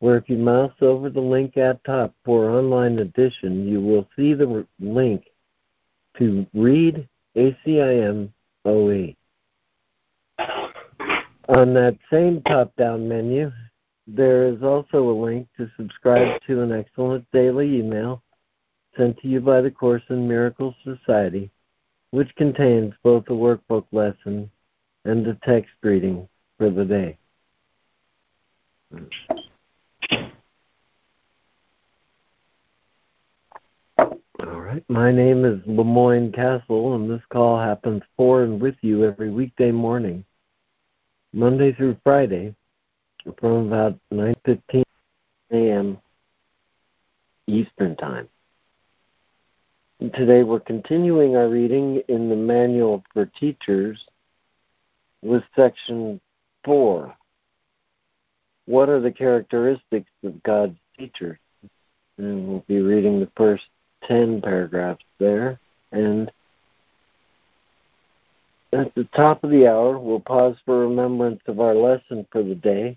where if you mouse over the link at top for online edition, you will see the link to read ACIM OE. On that same top down menu, there is also a link to subscribe to an excellent daily email sent to you by the Course in Miracles Society which contains both a workbook lesson and a text reading for the day. All right, my name is LeMoyne Castle, and this call happens for and with you every weekday morning, Monday through Friday, from about 9:15 a.m. Eastern Time. Today we're continuing our reading in the Manual for Teachers with section 4. What are the characteristics of God's teachers? And we'll be reading the first 10 paragraphs there. And at the top of the hour, we'll pause for remembrance of our lesson for the day.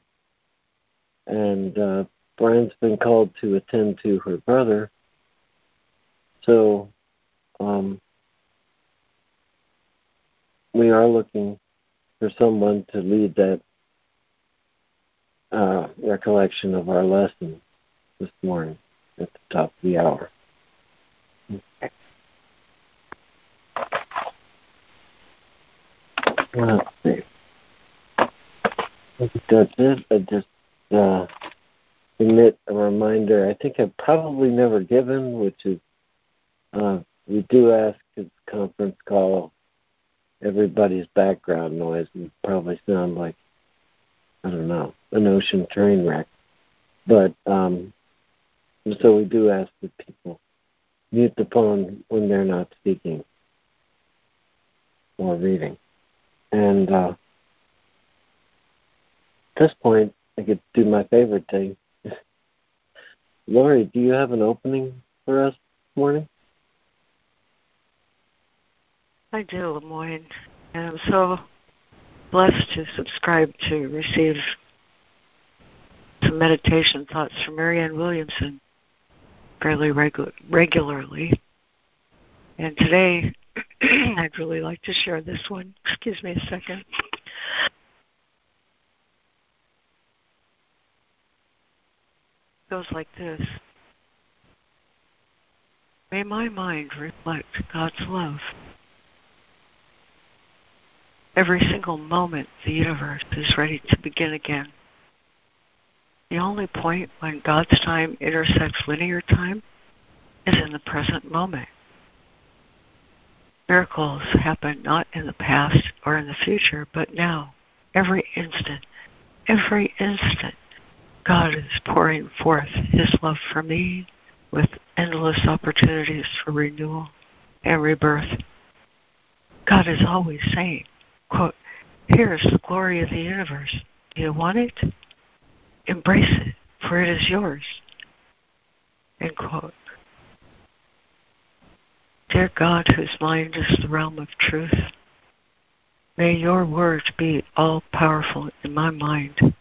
And uh, Brian's been called to attend to her brother. So um, we are looking for someone to lead that uh, recollection of our lesson this morning at the top of the hour. Let's see. I that's it. I just uh, a reminder. I think I've probably never given, which is uh, we do ask the conference call everybody's background noise and probably sound like I don't know an ocean train wreck, but um, so we do ask that people mute the phone when they're not speaking or reading. And uh, at this point, I could do my favorite thing. Lori, do you have an opening for us this morning? I do, LeMoyne. And so blessed to subscribe to receive some meditation thoughts from Marianne Williamson fairly regu- regularly. And today, I'd really like to share this one. Excuse me a second. It goes like this. May my mind reflect God's love Every single moment, the universe is ready to begin again. The only point when God's time intersects linear time is in the present moment. Miracles happen not in the past or in the future, but now, every instant, every instant. God is pouring forth His love for me with endless opportunities for renewal and rebirth. God is always saying, quote, Here is the glory of the universe. Do you want it? Embrace it, for it is yours. End quote. Dear God, whose mind is the realm of truth, may your words be all powerful in my mind.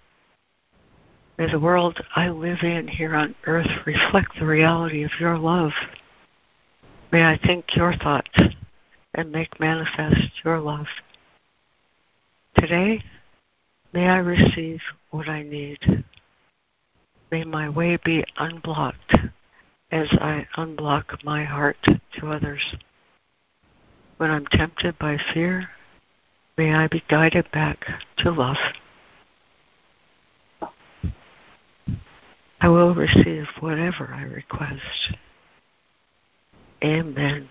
May the world I live in here on earth reflect the reality of your love. May I think your thoughts and make manifest your love. Today, may I receive what I need. May my way be unblocked as I unblock my heart to others. When I'm tempted by fear, may I be guided back to love. I will receive whatever I request. Amen.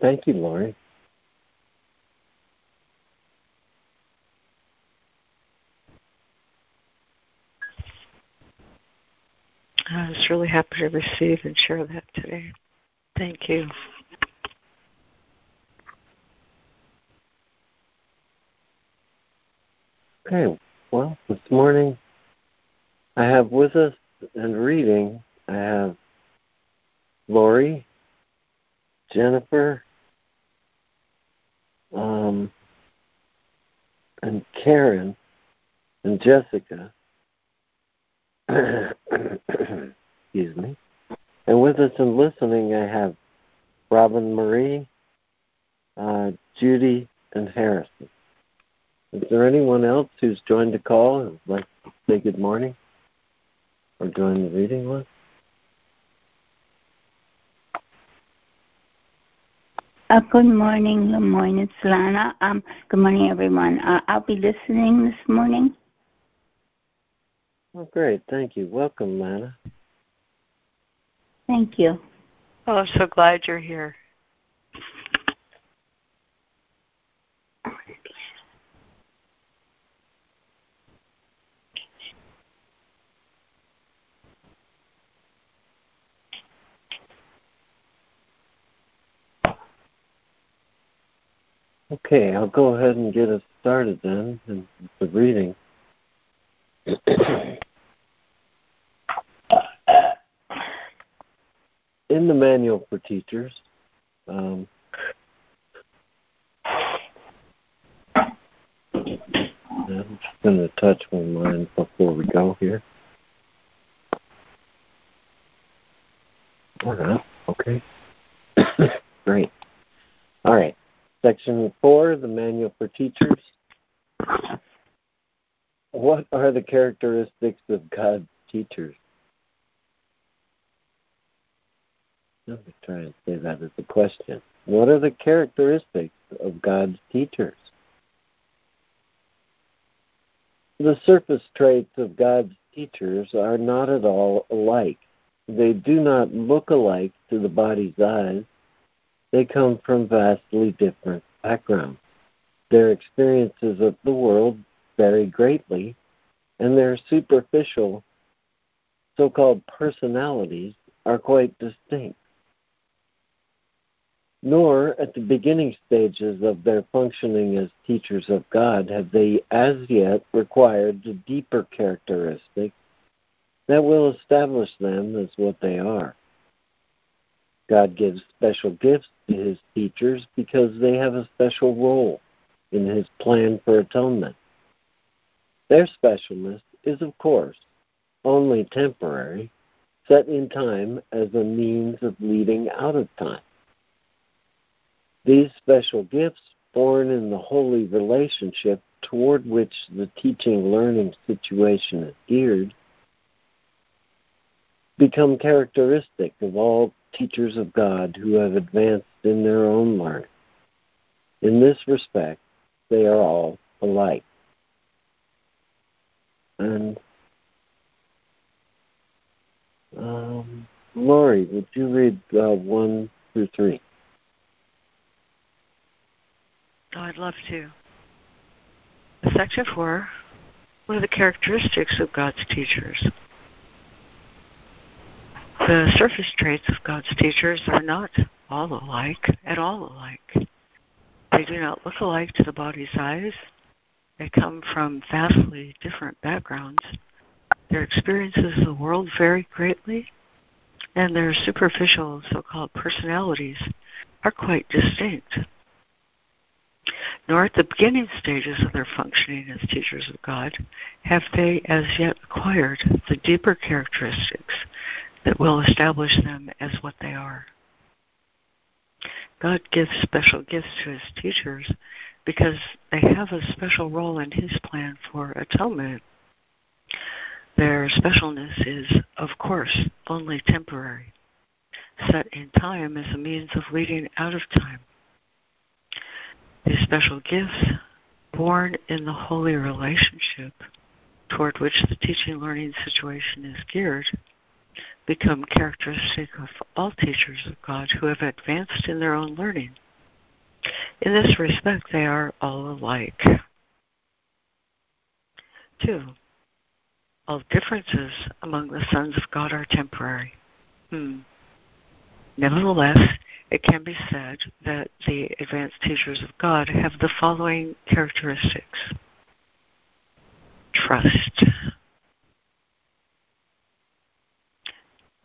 Thank you, Lori. I was really happy to receive and share that today. Thank you. Okay, well, this morning I have with us and reading, I have Lori, Jennifer, um, and Karen, and Jessica. Excuse me. And with us and listening, I have Robin Marie, uh, Judy, and Harrison. Is there anyone else who's joined the call and would like to say good morning or join the reading list? Uh, good morning, good morning. It's Lana. Um, good morning, everyone. Uh, I'll be listening this morning. Oh, great. Thank you. Welcome, Lana. Thank you. Oh, I'm so glad you're here. Okay, I'll go ahead and get us started then in the reading. in the manual for teachers, um, I'm just going to touch one line before we go here. All right, okay. Great. All right. Section 4, the Manual for Teachers. What are the characteristics of God's teachers? Let me try and say that as a question. What are the characteristics of God's teachers? The surface traits of God's teachers are not at all alike. They do not look alike to the body's eyes. They come from vastly different backgrounds. Their experiences of the world vary greatly, and their superficial so called personalities are quite distinct nor at the beginning stages of their functioning as teachers of God have they as yet required the deeper characteristics that will establish them as what they are. God gives special gifts to his teachers because they have a special role in his plan for atonement. Their specialness is, of course, only temporary, set in time as a means of leading out of time. These special gifts, born in the holy relationship toward which the teaching learning situation is geared, become characteristic of all teachers of God who have advanced in their own learning. In this respect, they are all alike. And um, Lori, would you read uh, 1 through 3? Oh, I'd love to. Section 4 What are the characteristics of God's teachers? The surface traits of God's teachers are not all alike, at all alike. They do not look alike to the body's eyes. They come from vastly different backgrounds. Their experiences of the world vary greatly, and their superficial so called personalities are quite distinct nor at the beginning stages of their functioning as teachers of God have they as yet acquired the deeper characteristics that will establish them as what they are. God gives special gifts to his teachers because they have a special role in his plan for atonement. Their specialness is, of course, only temporary, set in time as a means of leading out of time. These special gifts, born in the holy relationship toward which the teaching learning situation is geared, become characteristic of all teachers of God who have advanced in their own learning In this respect, they are all alike. Two, all differences among the sons of God are temporary. Hmm. Nevertheless, it can be said that the advanced teachers of God have the following characteristics trust.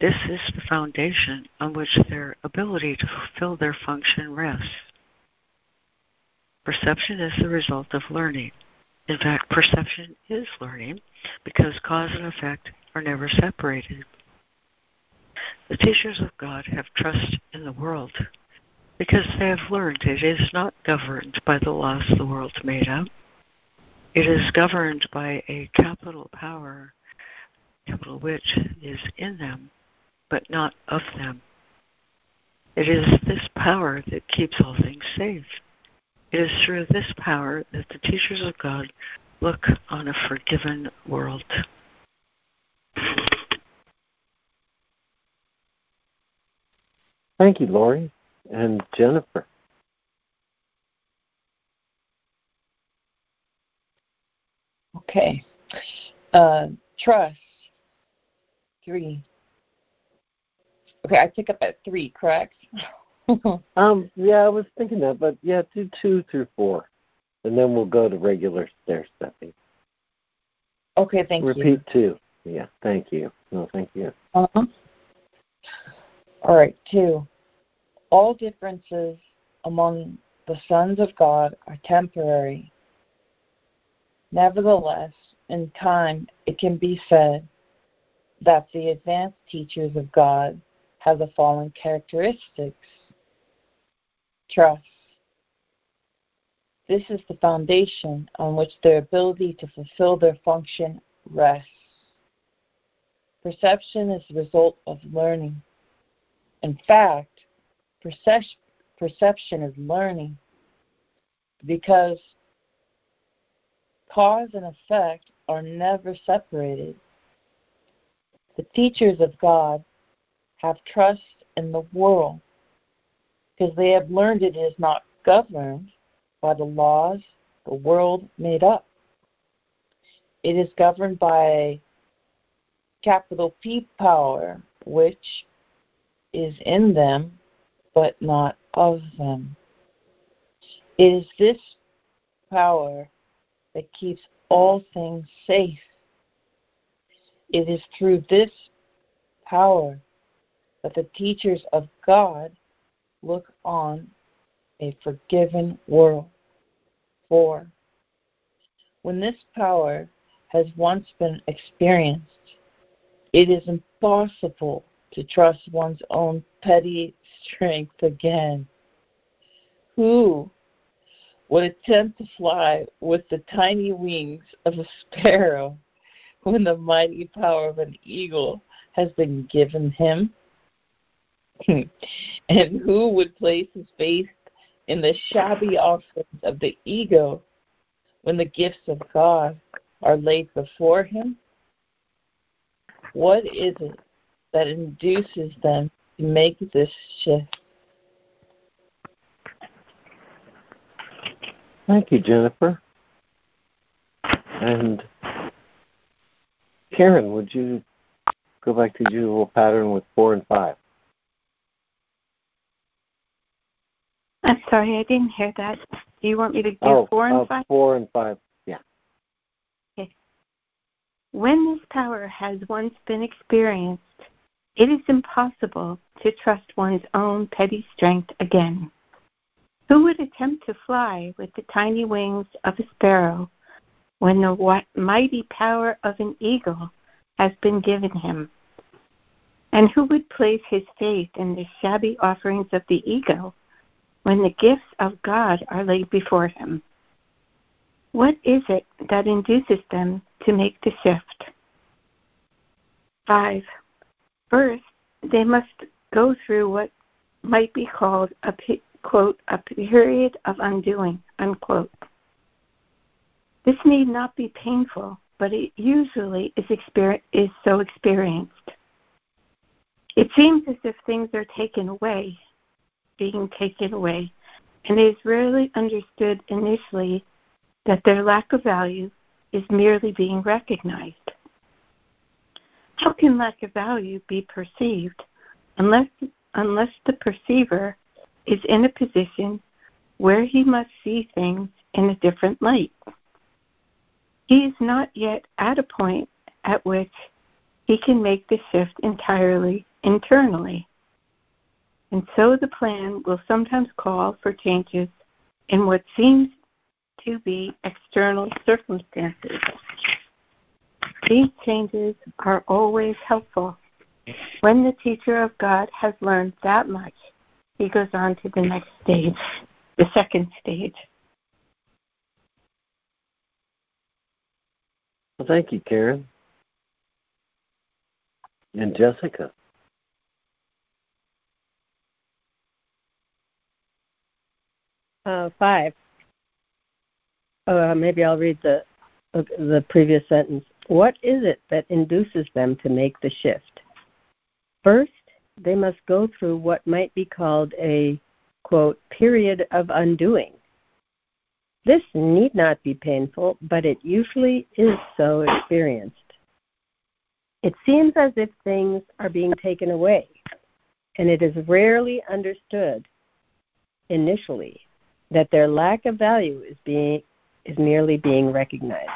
This is the foundation on which their ability to fulfill their function rests. Perception is the result of learning. In fact, perception is learning because cause and effect are never separated. The teachers of God have trust in the world because they have learned it is not governed by the laws the world made up. It is governed by a capital power, capital which is in them, but not of them. It is this power that keeps all things safe. It is through this power that the teachers of God look on a forgiven world. Thank you, Lori and Jennifer. Okay. Uh, trust. Three. Okay, I pick up at three, correct? um, yeah, I was thinking that, but yeah, do two through four, and then we'll go to regular stair stepping. Okay, thank Repeat you. Repeat two. Yeah, thank you. No, thank you. Uh-huh. All right, two. All differences among the sons of God are temporary. Nevertheless, in time, it can be said that the advanced teachers of God have the following characteristics trust. This is the foundation on which their ability to fulfill their function rests. Perception is the result of learning. In fact, perception is learning because cause and effect are never separated. The teachers of God have trust in the world because they have learned it is not governed by the laws the world made up. It is governed by capital P power, which is in them but not of them. It is this power that keeps all things safe. It is through this power that the teachers of God look on a forgiven world. For when this power has once been experienced, it is impossible to trust one's own petty strength again. Who would attempt to fly with the tiny wings of a sparrow when the mighty power of an eagle has been given him? and who would place his faith in the shabby offerings of the ego when the gifts of God are laid before him? What is it that induces them to make this shift? Thank you, Jennifer. And Karen, would you go back to your usual pattern with four and five? I'm sorry, I didn't hear that. Do you want me to do oh, four and uh, five? Four and five, yeah. Okay. When this power has once been experienced, it is impossible to trust one's own petty strength again. Who would attempt to fly with the tiny wings of a sparrow when the mighty power of an eagle has been given him? And who would place his faith in the shabby offerings of the ego when the gifts of God are laid before him? What is it that induces them to make the shift? 5. First, they must go through what might be called a quote a period of undoing unquote. This need not be painful, but it usually is, exper- is so experienced. It seems as if things are taken away being taken away, and it is rarely understood initially that their lack of value is merely being recognized. How can lack of value be perceived unless, unless the perceiver is in a position where he must see things in a different light? He is not yet at a point at which he can make the shift entirely internally. And so the plan will sometimes call for changes in what seems to be external circumstances. These changes are always helpful. When the teacher of God has learned that much, he goes on to the next stage, the second stage. Well, thank you, Karen. And Jessica. Uh, five. Uh, maybe I'll read the the previous sentence. What is it that induces them to make the shift? First, they must go through what might be called a quote period of undoing. This need not be painful, but it usually is so experienced. It seems as if things are being taken away, and it is rarely understood initially that their lack of value is being is merely being recognized.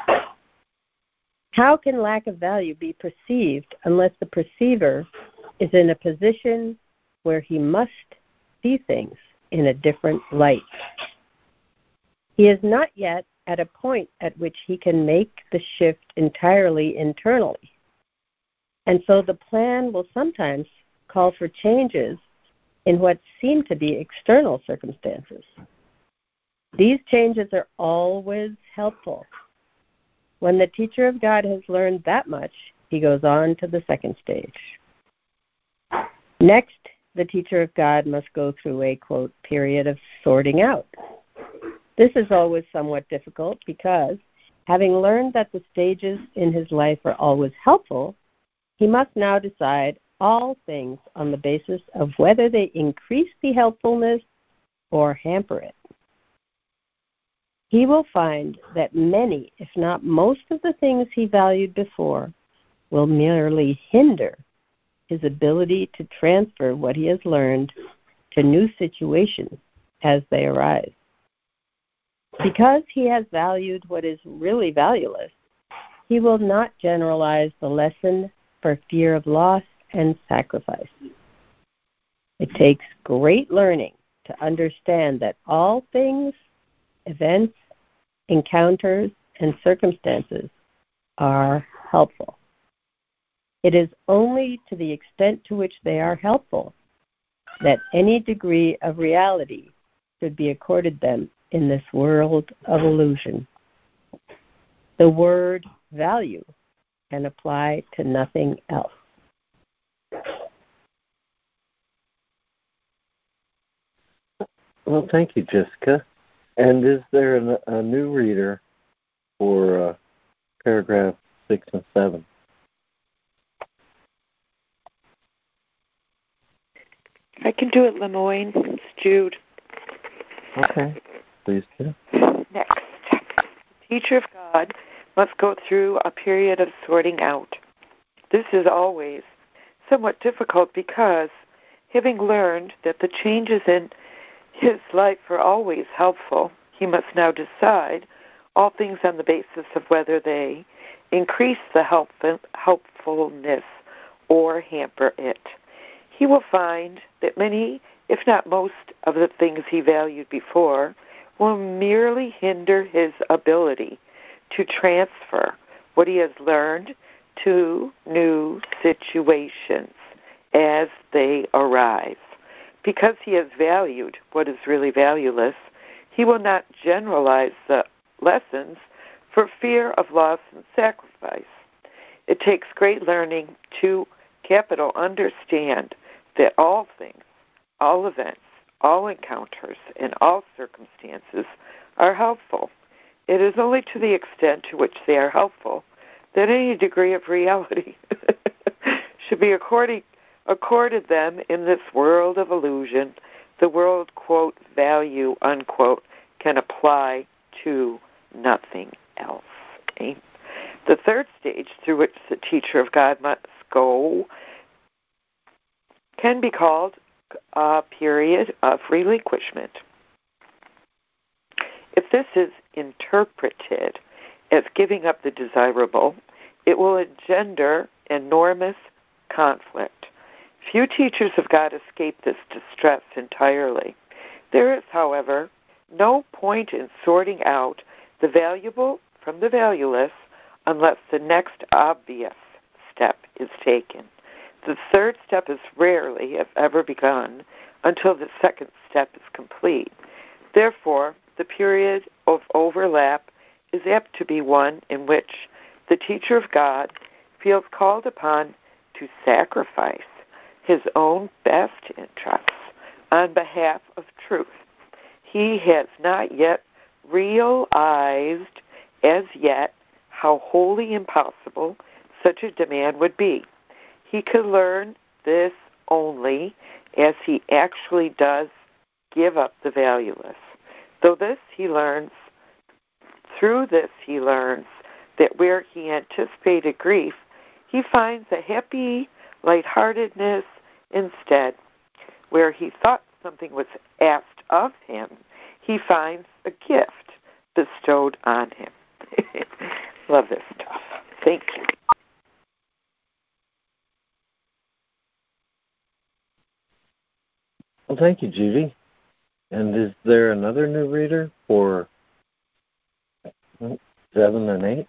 How can lack of value be perceived unless the perceiver is in a position where he must see things in a different light? He is not yet at a point at which he can make the shift entirely internally. And so the plan will sometimes call for changes in what seem to be external circumstances. These changes are always helpful. When the teacher of God has learned that much, he goes on to the second stage. Next, the teacher of God must go through a quote period of sorting out. This is always somewhat difficult because, having learned that the stages in his life are always helpful, he must now decide all things on the basis of whether they increase the helpfulness or hamper it he will find that many, if not most of the things he valued before, will merely hinder his ability to transfer what he has learned to new situations as they arise. Because he has valued what is really valueless, he will not generalize the lesson for fear of loss and sacrifice. It takes great learning to understand that all things events, encounters, and circumstances are helpful. It is only to the extent to which they are helpful that any degree of reality should be accorded them in this world of illusion. The word value can apply to nothing else. Well, thank you, Jessica. And is there a, a new reader for uh, paragraph six and seven? I can do it, LeMoyne. It's Jude. Okay, please do. Next. The teacher of God must go through a period of sorting out. This is always somewhat difficult because, having learned that the changes in his life are always helpful. He must now decide all things on the basis of whether they increase the helpfulness or hamper it. He will find that many, if not most, of the things he valued before will merely hinder his ability to transfer what he has learned to new situations as they arise. Because he has valued what is really valueless, he will not generalize the lessons for fear of loss and sacrifice. It takes great learning to, capital, understand that all things, all events, all encounters, and all circumstances are helpful. It is only to the extent to which they are helpful that any degree of reality should be according accorded them in this world of illusion the world, quote, value, unquote, can apply to nothing else. Okay? The third stage through which the teacher of God must go can be called a period of relinquishment. If this is interpreted as giving up the desirable, it will engender enormous conflict. Few teachers of God escape this distress entirely. There is, however, no point in sorting out the valuable from the valueless unless the next obvious step is taken. The third step is rarely, if ever, begun until the second step is complete. Therefore, the period of overlap is apt to be one in which the teacher of God feels called upon to sacrifice his own best interests on behalf of truth. He has not yet realized as yet how wholly impossible such a demand would be. He could learn this only as he actually does give up the valueless. Though this he learns, through this he learns that where he anticipated grief, he finds a happy lightheartedness instead. Where he thought something was asked of him, he finds a gift bestowed on him. Love this stuff. Thank you. Well, thank you, Judy. And is there another new reader for seven and eight?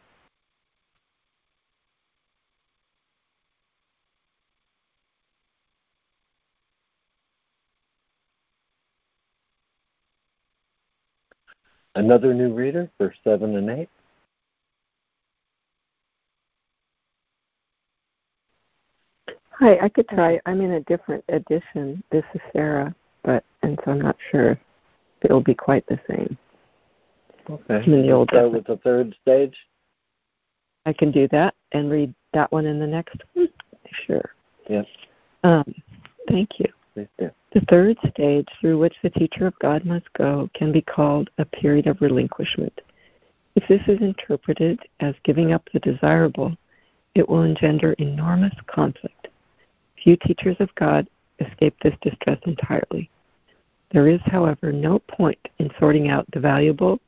Another new reader for seven and eight? Hi, I could try. I'm in a different edition. This is Sarah, but and so I'm not sure if it'll be quite the same. Okay. In the old start with the third stage. I can do that and read that one in the next one. Sure. Yes. Um, thank you. Please do. The third stage through which the teacher of God must go can be called a period of relinquishment. If this is interpreted as giving up the desirable, it will engender enormous conflict. Few teachers of God escape this distress entirely. There is, however, no point in sorting out the valuable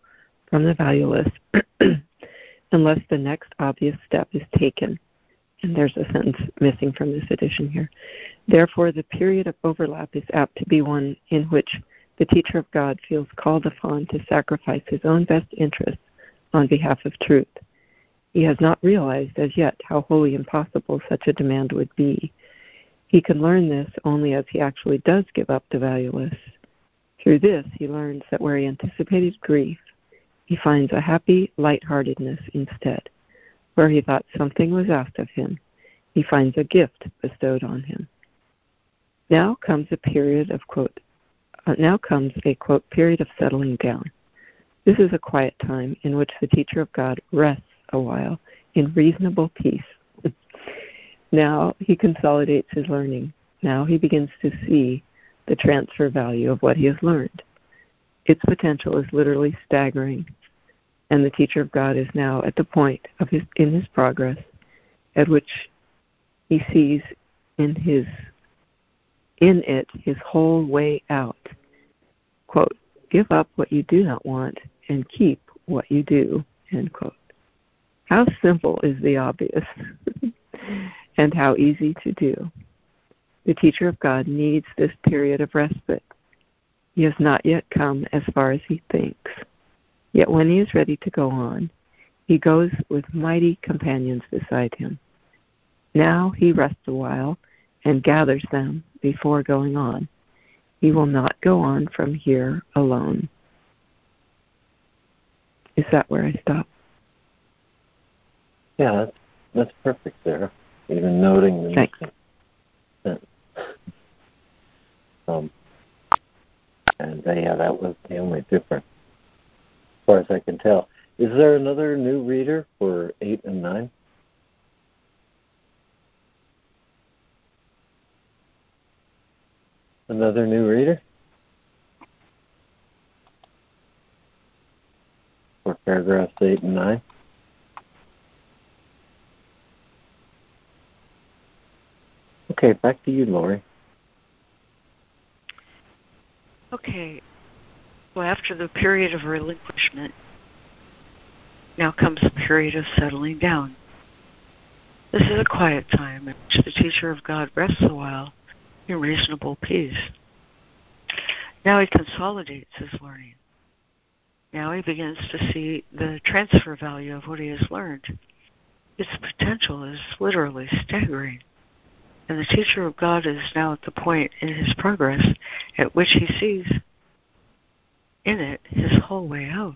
from the valueless unless the next obvious step is taken. And there's a sentence missing from this edition here. Therefore, the period of overlap is apt to be one in which the teacher of God feels called upon to sacrifice his own best interests on behalf of truth. He has not realized as yet how wholly impossible such a demand would be. He can learn this only as he actually does give up the valueless. Through this, he learns that where he anticipated grief, he finds a happy lightheartedness instead. Where he thought something was asked of him, he finds a gift bestowed on him. Now comes a period of quote. Uh, now comes a quote period of settling down. This is a quiet time in which the teacher of God rests a while in reasonable peace. now he consolidates his learning. Now he begins to see the transfer value of what he has learned. Its potential is literally staggering, and the teacher of God is now at the point of his in his progress at which he sees in his in it his whole way out. Quote, give up what you do not want and keep what you do, end quote. How simple is the obvious and how easy to do. The teacher of God needs this period of respite. He has not yet come as far as he thinks. Yet when he is ready to go on, he goes with mighty companions beside him. Now he rests a while and gathers them before going on. He will not go on from here alone. Is that where I stop? Yeah, that's, that's perfect there. Even noting the Thanks. Um, and uh, yeah, that was the only difference, far as I can tell. Is there another new reader for 8 and 9? Another new reader? For paragraphs 8 and 9? Okay, back to you, Lori. Okay, well, after the period of relinquishment, now comes a period of settling down. This is a quiet time in which the teacher of God rests a while in reasonable peace. Now he consolidates his learning. Now he begins to see the transfer value of what he has learned. Its potential is literally staggering. And the teacher of God is now at the point in his progress at which he sees in it his whole way out.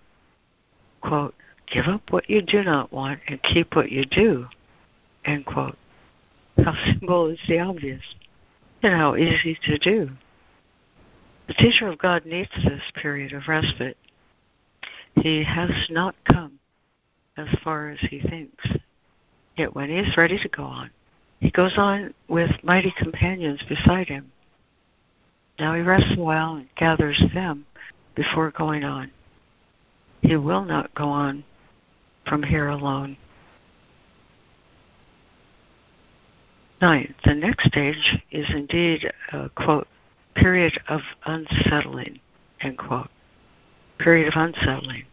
Quote, give up what you do not want and keep what you do. End quote. How simple is the obvious and how easy to do. The teacher of God needs this period of respite. He has not come as far as he thinks. Yet when he is ready to go on, he goes on with mighty companions beside him. Now he rests a while and gathers them before going on. He will not go on from here alone. Nine, the next stage is indeed a quote, period of unsettling, end quote. Period of unsettling.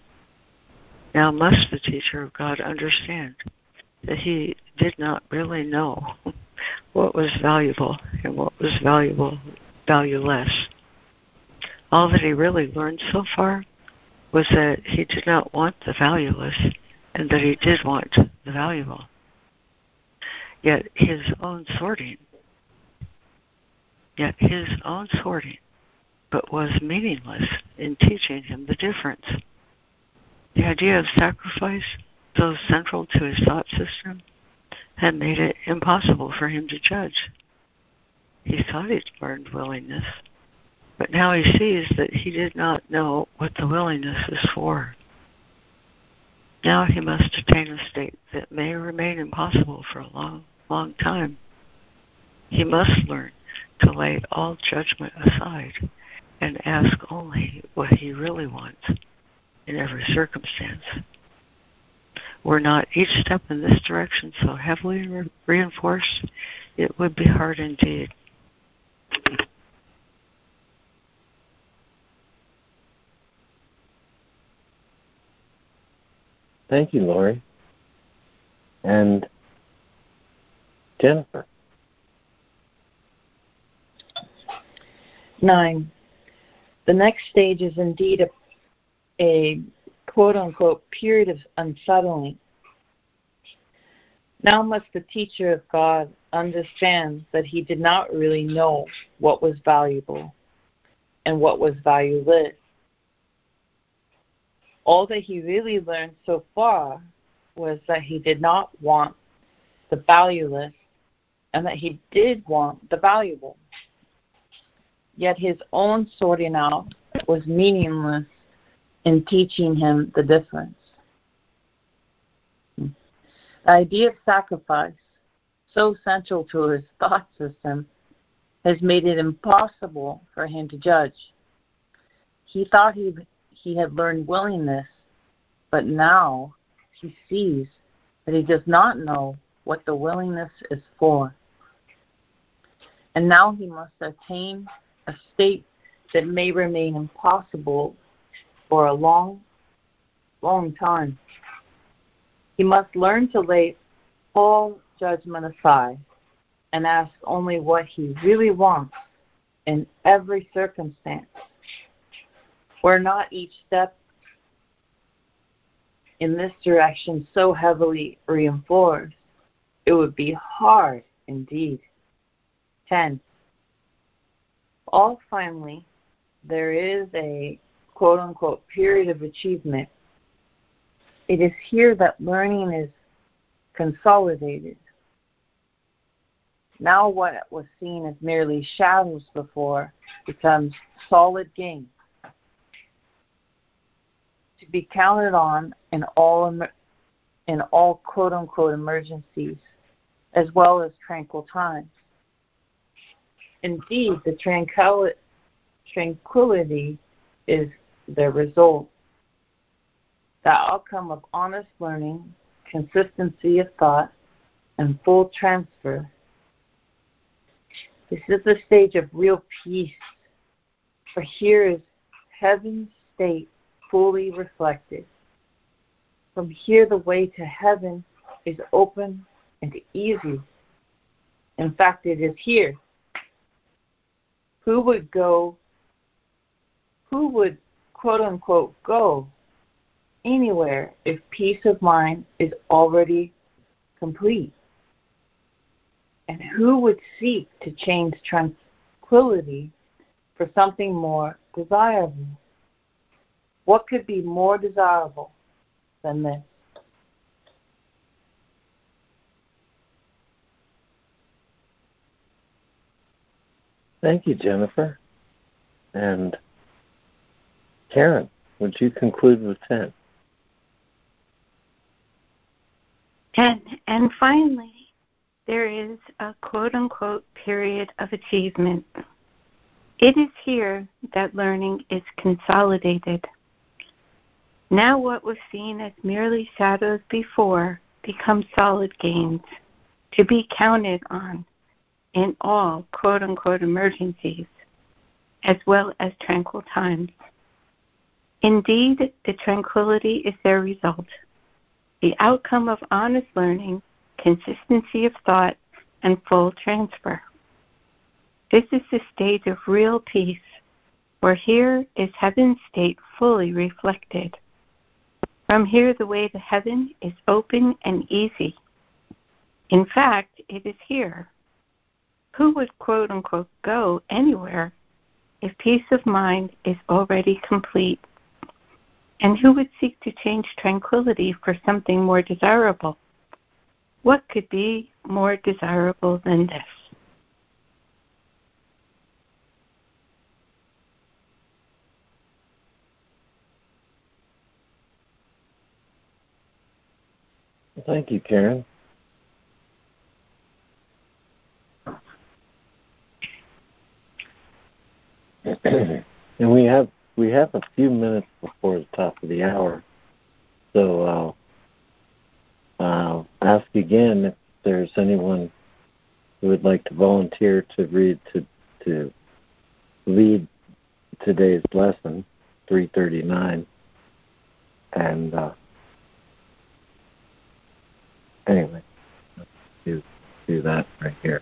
Now must the teacher of God understand that he did not really know what was valuable and what was valuable, valueless. All that he really learned so far was that he did not want the valueless and that he did want the valuable. Yet his own sorting, yet his own sorting, but was meaningless in teaching him the difference. The idea of sacrifice, so central to his thought system, had made it impossible for him to judge. He thought he'd learned willingness, but now he sees that he did not know what the willingness is for. Now he must attain a state that may remain impossible for a long, long time. He must learn to lay all judgment aside and ask only what he really wants in every circumstance. Were not each step in this direction so heavily re- reinforced, it would be hard indeed. Thank you, Lori. And Jennifer. Nine. The next stage is indeed a, a quote unquote period of unsettling. Now must the teacher of God understand that he did not really know what was valuable and what was valueless all that he really learned so far was that he did not want the valueless and that he did want the valuable. Yet his own sorting out was meaningless in teaching him the difference. The idea of sacrifice, so central to his thought system, has made it impossible for him to judge. He thought he he had learned willingness, but now he sees that he does not know what the willingness is for. And now he must attain a state that may remain impossible for a long, long time. He must learn to lay all judgment aside and ask only what he really wants in every circumstance were not each step in this direction so heavily reinforced, it would be hard indeed. 10. All finally, there is a quote unquote period of achievement. It is here that learning is consolidated. Now, what was seen as merely shadows before becomes solid gains to be counted on in all in all quote unquote emergencies as well as tranquil times. Indeed, the tranquility is the result. the outcome of honest learning, consistency of thought, and full transfer. This is the stage of real peace, for here is heaven's state fully reflected. From here, the way to heaven is open and easy. In fact, it is here. Who would go, who would quote unquote go anywhere if peace of mind is already complete? And who would seek to change tranquility for something more desirable? What could be more desirable than this? Thank you, Jennifer. And Karen, would you conclude with 10? And, and finally, there is a quote unquote period of achievement. It is here that learning is consolidated. Now, what was seen as merely shadows before becomes solid gains to be counted on in all quote unquote emergencies, as well as tranquil times. Indeed, the tranquility is their result, the outcome of honest learning, consistency of thought, and full transfer. This is the stage of real peace, where here is heaven's state fully reflected. From here, the way to heaven is open and easy. In fact, it is here who would quote unquote go anywhere if peace of mind is already complete? And who would seek to change tranquility for something more desirable? What could be more desirable than this? Thank you, Karen. and we have we have a few minutes before the top of the hour, so uh, I'll ask again if there's anyone who would like to volunteer to read to to lead today's lesson, 339, and uh, anyway, let's do do that right here.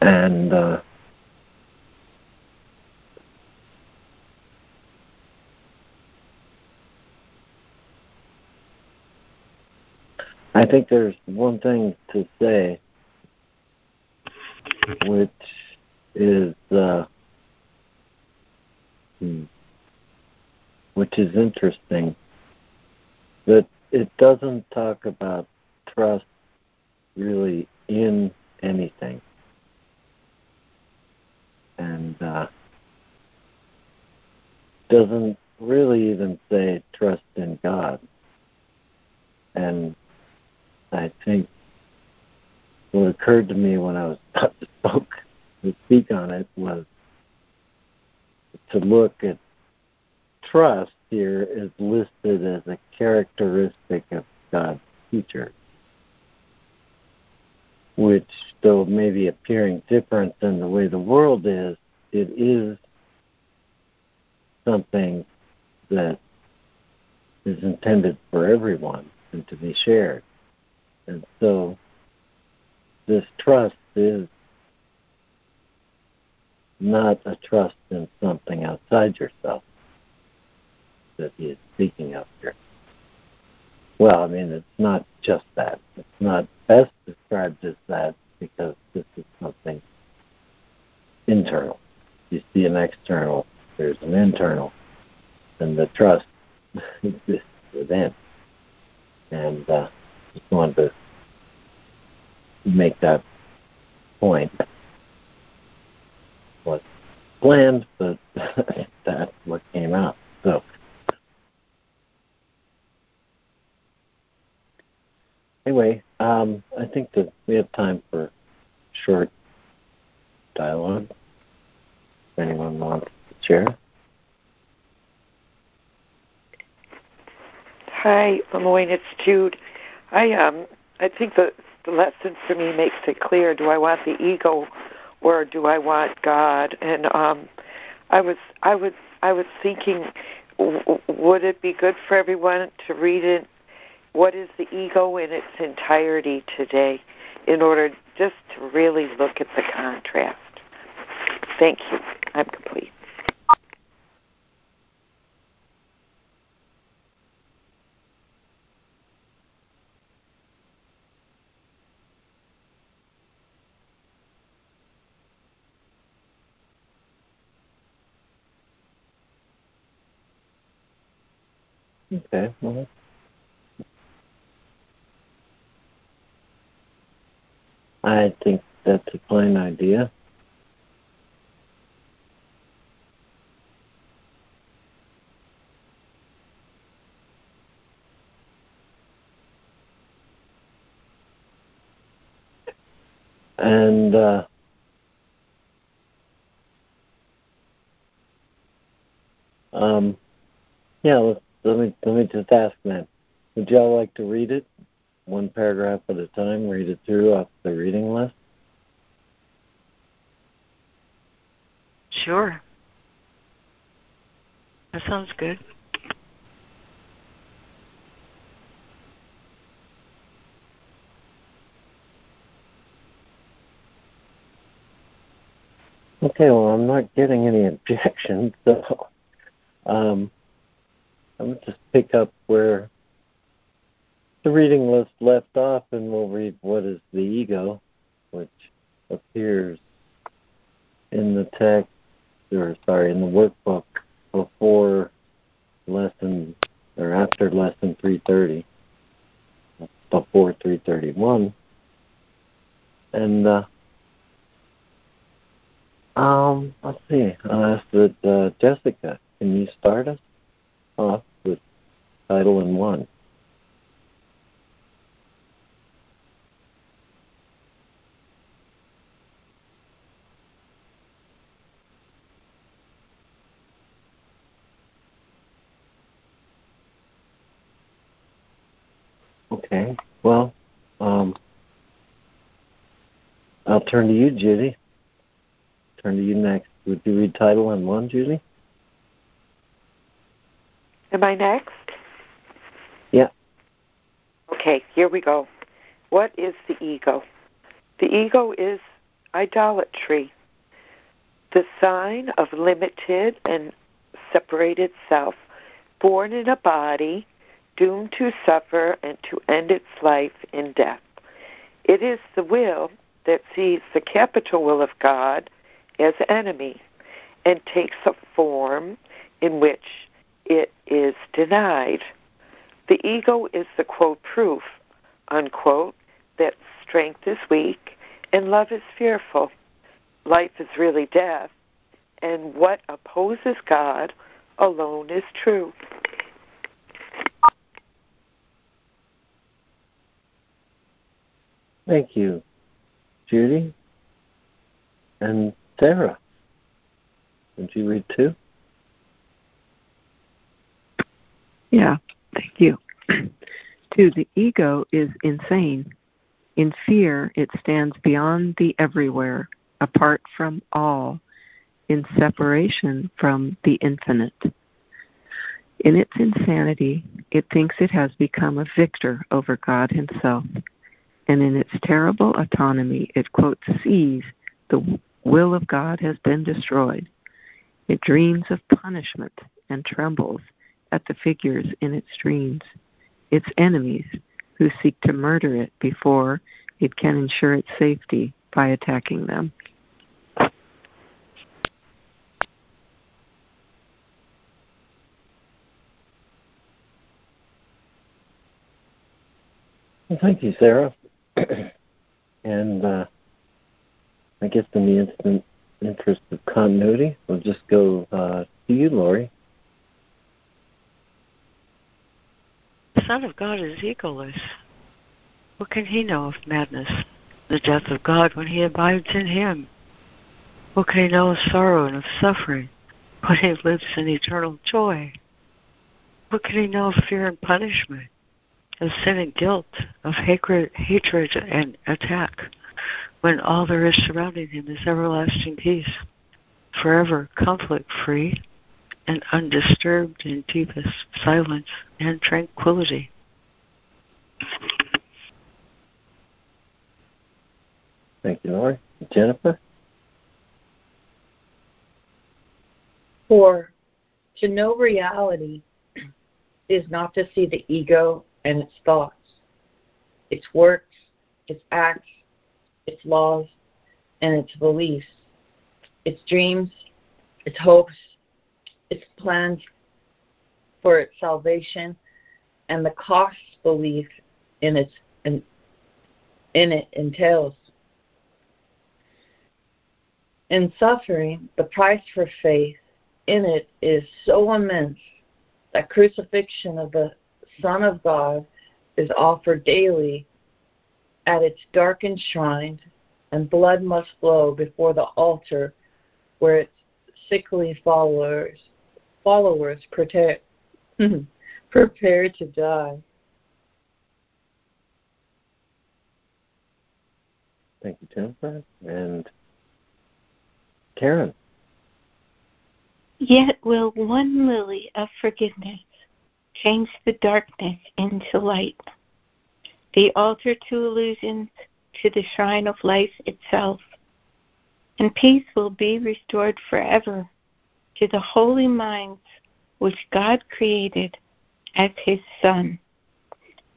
and uh, I think there's one thing to say, which is uh, hmm, which is interesting, that it doesn't talk about trust really in anything and uh, doesn't really even say trust in God. And I think what occurred to me when I was about to spoke to speak on it was to look at trust here is listed as a characteristic of God's teacher which, though maybe appearing different than the way the world is, it is something that is intended for everyone and to be shared. And so this trust is not a trust in something outside yourself that he is speaking of here. Well, I mean, it's not just that. It's not best described as that because this is something internal. You see an external, there's an internal, and the trust exists within. And uh, just wanted to make that point. Was planned, but that's what came out. So anyway, um, I think that we have time for short dialogue. If anyone wants to share. Hi, LeMoyne. It's Jude. I um I think the the lesson for me makes it clear. Do I want the ego, or do I want God? And um, I was I was I was thinking, w- would it be good for everyone to read it? What is the ego in its entirety today, in order just to really look at the contrast? Thank you. I'm complete. Okay. Well, I think that's a fine idea. And uh, um, yeah, let's, let me let me just ask then. Would y'all like to read it, one paragraph at a time? Read it through off the reading list. Sure. That sounds good. Okay, well, I'm not getting any objections, so um, I'm going to just pick up where the reading list left off, and we'll read What is the Ego, which appears in the text, or sorry, in the workbook before lesson, or after lesson 330, before 331. And uh, um, let's see. I'll ask that uh, Jessica, can you start us off title and one? Okay. Well, um, I'll turn to you, Judy. Turn to you next. Would you read title and one, Judy? Am I next? Okay, here we go. What is the ego? The ego is idolatry, the sign of limited and separated self, born in a body, doomed to suffer and to end its life in death. It is the will that sees the capital will of God as enemy and takes a form in which it is denied. The ego is the quote proof, unquote, that strength is weak and love is fearful. Life is really death, and what opposes God alone is true. Thank you, Judy. And Sarah, would you read too? Yeah, thank you. Two, the ego is insane. In fear, it stands beyond the everywhere, apart from all, in separation from the infinite. In its insanity, it thinks it has become a victor over God Himself. And in its terrible autonomy, it, quote, sees the will of God has been destroyed. It dreams of punishment and trembles at the figures in its dreams, its enemies who seek to murder it before it can ensure its safety by attacking them. Well, thank you, Sarah. and uh, I guess in the instant interest of continuity, we'll just go uh, to you, Lori. Son of God is egoless. What can he know of madness? the death of God when he abides in him? What can he know of sorrow and of suffering when he lives in eternal joy? What can he know of fear and punishment, of sin and guilt, of hatred, hatred and attack, when all there is surrounding him is everlasting peace, forever conflict free, and undisturbed in deepest silence and tranquility? Thank you, Lori. Jennifer? For to know reality is not to see the ego and its thoughts, its works, its acts, its laws, and its beliefs, its dreams, its hopes, its plans for its salvation, and the cost belief in its in, in it entails. In suffering, the price for faith in it is so immense that crucifixion of the Son of God is offered daily at its darkened shrine, and blood must flow before the altar where its sickly followers followers prepare, mm-hmm. prepare to die. Thank you, Jennifer. And Karen. Yet will one lily of forgiveness change the darkness into light, the altar to illusions to the shrine of life itself, and peace will be restored forever to the holy minds which God created as His Son,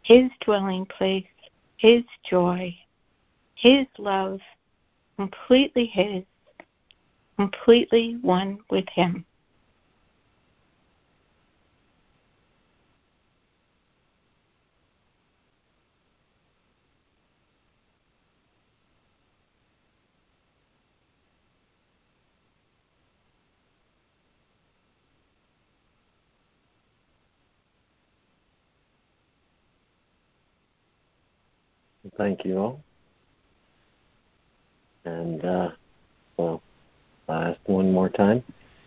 His dwelling place, His joy, His love, completely His, completely one with Him. Thank you all. And, uh, well, I'll ask one more time.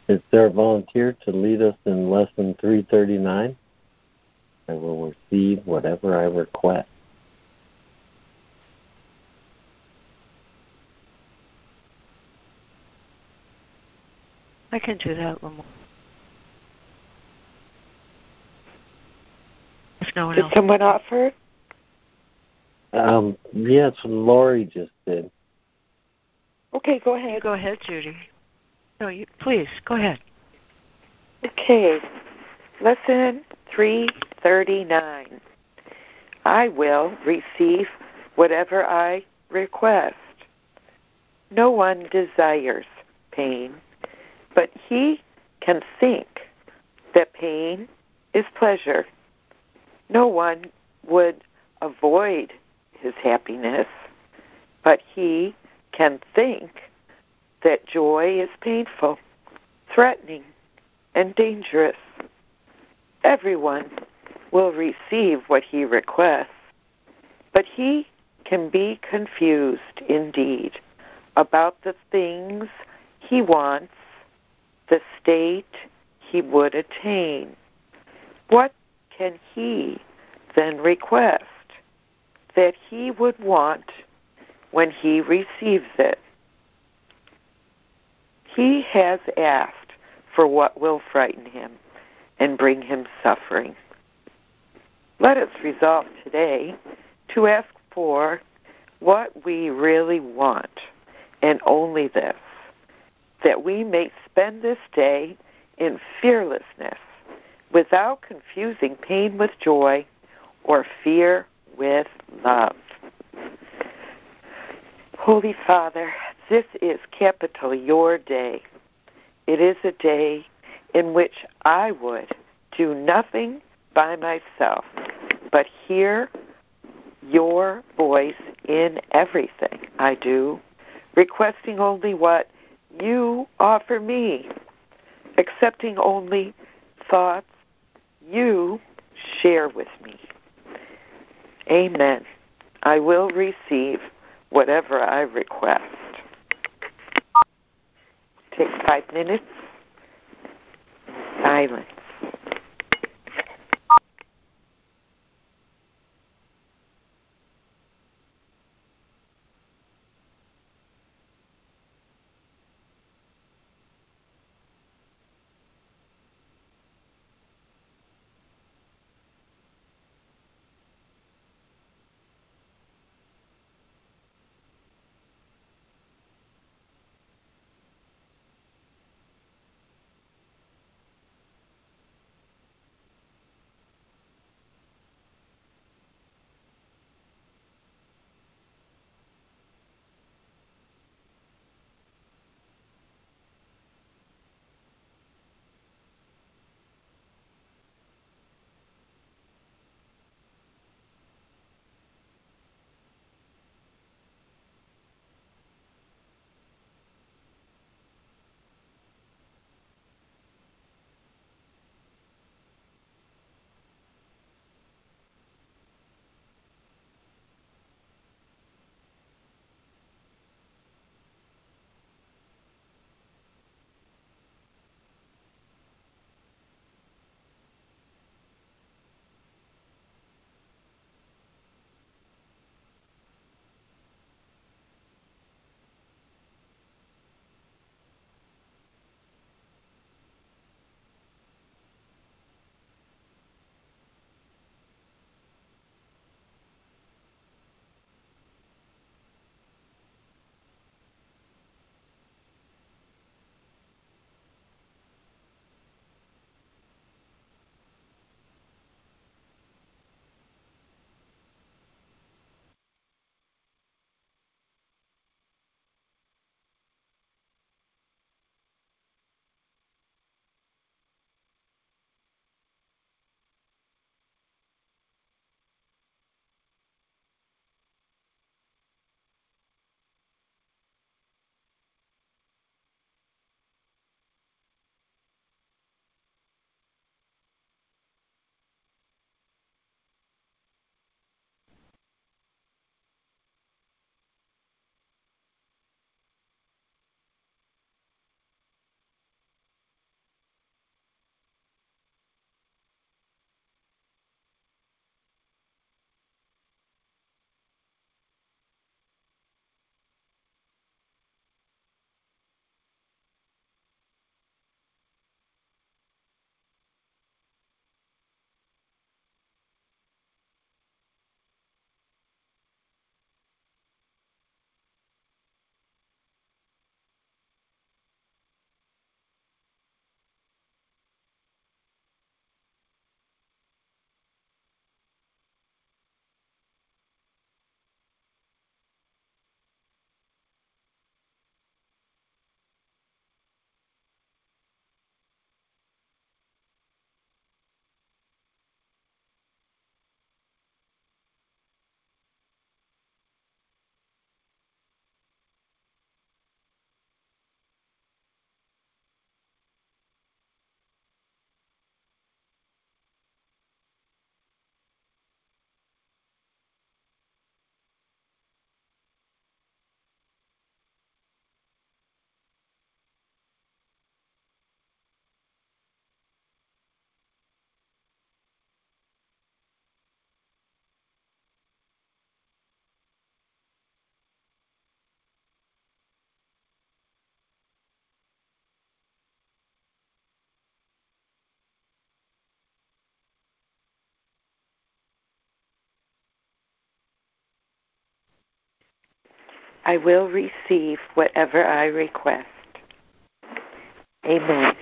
Is there a volunteer to lead us in lesson 339? I will receive whatever I request. I can do that one more. If no one Did else. someone offer? Um, yes, Lori just did. Okay, go ahead. go ahead, Judy. No, you please go ahead. Okay. Lesson 339. I will receive whatever I request. No one desires pain, but he can think that pain is pleasure. No one would avoid his happiness, but he can think that joy is painful, threatening, and dangerous. Everyone will receive what he requests, but he can be confused indeed about the things he wants, the state he would attain. What can he then request that he would want when he receives it? He has asked for what will frighten him and bring him suffering. Let us resolve today to ask for what we really want, and only this, that we may spend this day in fearlessness, without confusing pain with joy or fear with love. Holy Father, this is capital your day. It is a day in which I would do nothing by myself, but hear your voice in everything I do, requesting only what you offer me, accepting only thoughts you share with me. Amen. I will receive whatever I request. Take five minutes silence. I will receive whatever I request. Amen.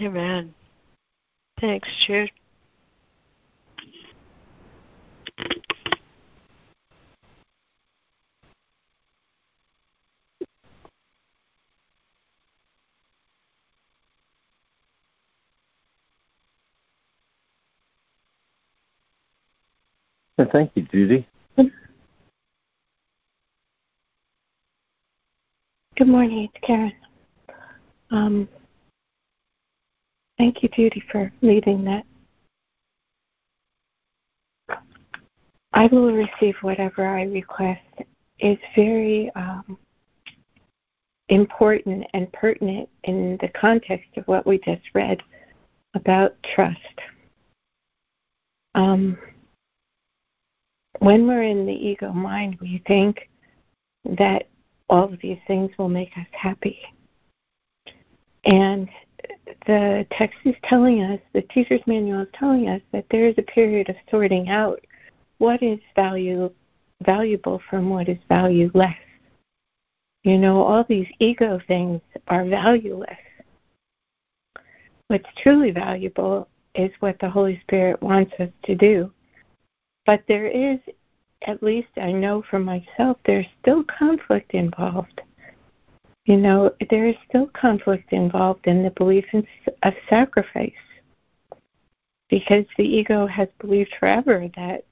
Amen. Thanks, Jude. Thank you, Judy. Good morning, it's Karen. Um, thank you, Judy, for leading that I will receive whatever I request is very um, important and pertinent in the context of what we just read about trust. Um, when we're in the ego mind, we think that all of these things will make us happy. And the text is telling us, the teacher's manual is telling us that there is a period of sorting out what is value valuable from what is valueless. You know, all these ego things are valueless. What's truly valuable is what the Holy Spirit wants us to do. But there is, at least I know for myself, there's still conflict involved. You know, there is still conflict involved in the belief in, of sacrifice because the ego has believed forever that,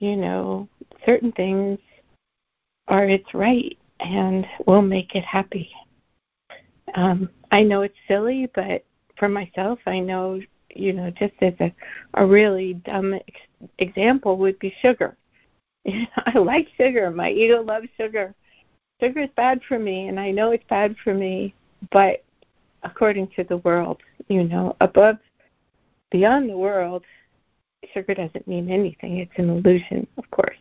you know, certain things are its right and will make it happy. Um, I know it's silly, but for myself, I know, you know, just as a, a really dumb example would be sugar. I like sugar. My ego loves sugar. Sugar is bad for me, and I know it's bad for me, but according to the world, you know, above, beyond the world, sugar doesn't mean anything. It's an illusion, of course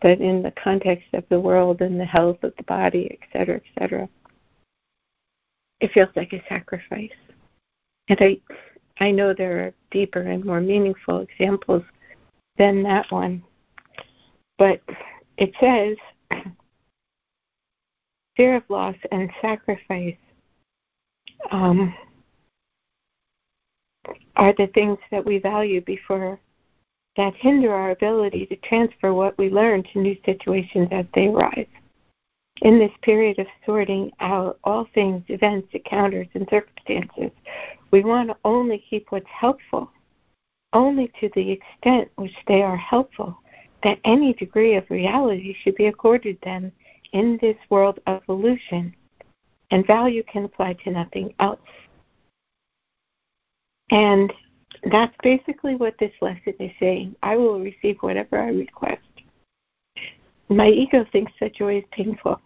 but in the context of the world and the health of the body, et cetera, et cetera, it feels like a sacrifice. And I, I know there are deeper and more meaningful examples than that one. But it says fear of loss and sacrifice um, are the things that we value before that hinder our ability to transfer what we learn to new situations as they arise. In this period of sorting out all things, events, encounters, and circumstances, we want to only keep what's helpful, only to the extent which they are helpful, that any degree of reality should be accorded them in this world of illusion, and value can apply to nothing else. And that's basically what this lesson is saying. I will receive whatever I request. My ego thinks that joy is painful,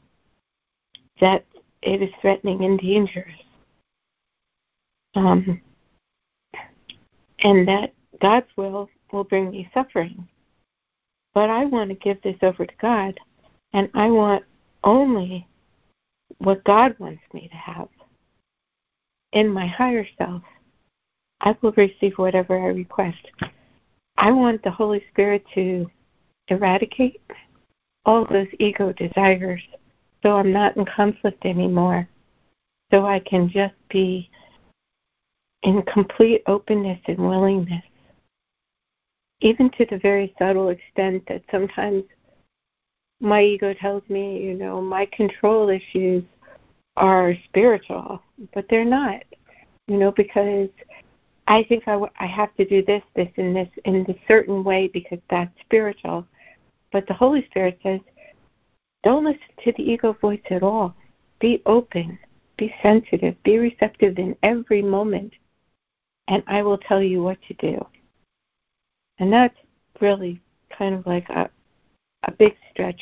that it is threatening and dangerous, um, and that God's will will bring me suffering. But I want to give this over to God, and I want only what God wants me to have in my higher self. I will receive whatever I request. I want the Holy Spirit to eradicate all those ego desires so I'm not in conflict anymore. So I can just be in complete openness and willingness. Even to the very subtle extent that sometimes my ego tells me, you know, my control issues are spiritual, but they're not, you know, because I think I, I have to do this, this, and this in a certain way because that's spiritual. But the Holy Spirit says, don't listen to the ego voice at all. Be open, be sensitive, be receptive in every moment, and I will tell you what to do. And that's really kind of like a, a big stretch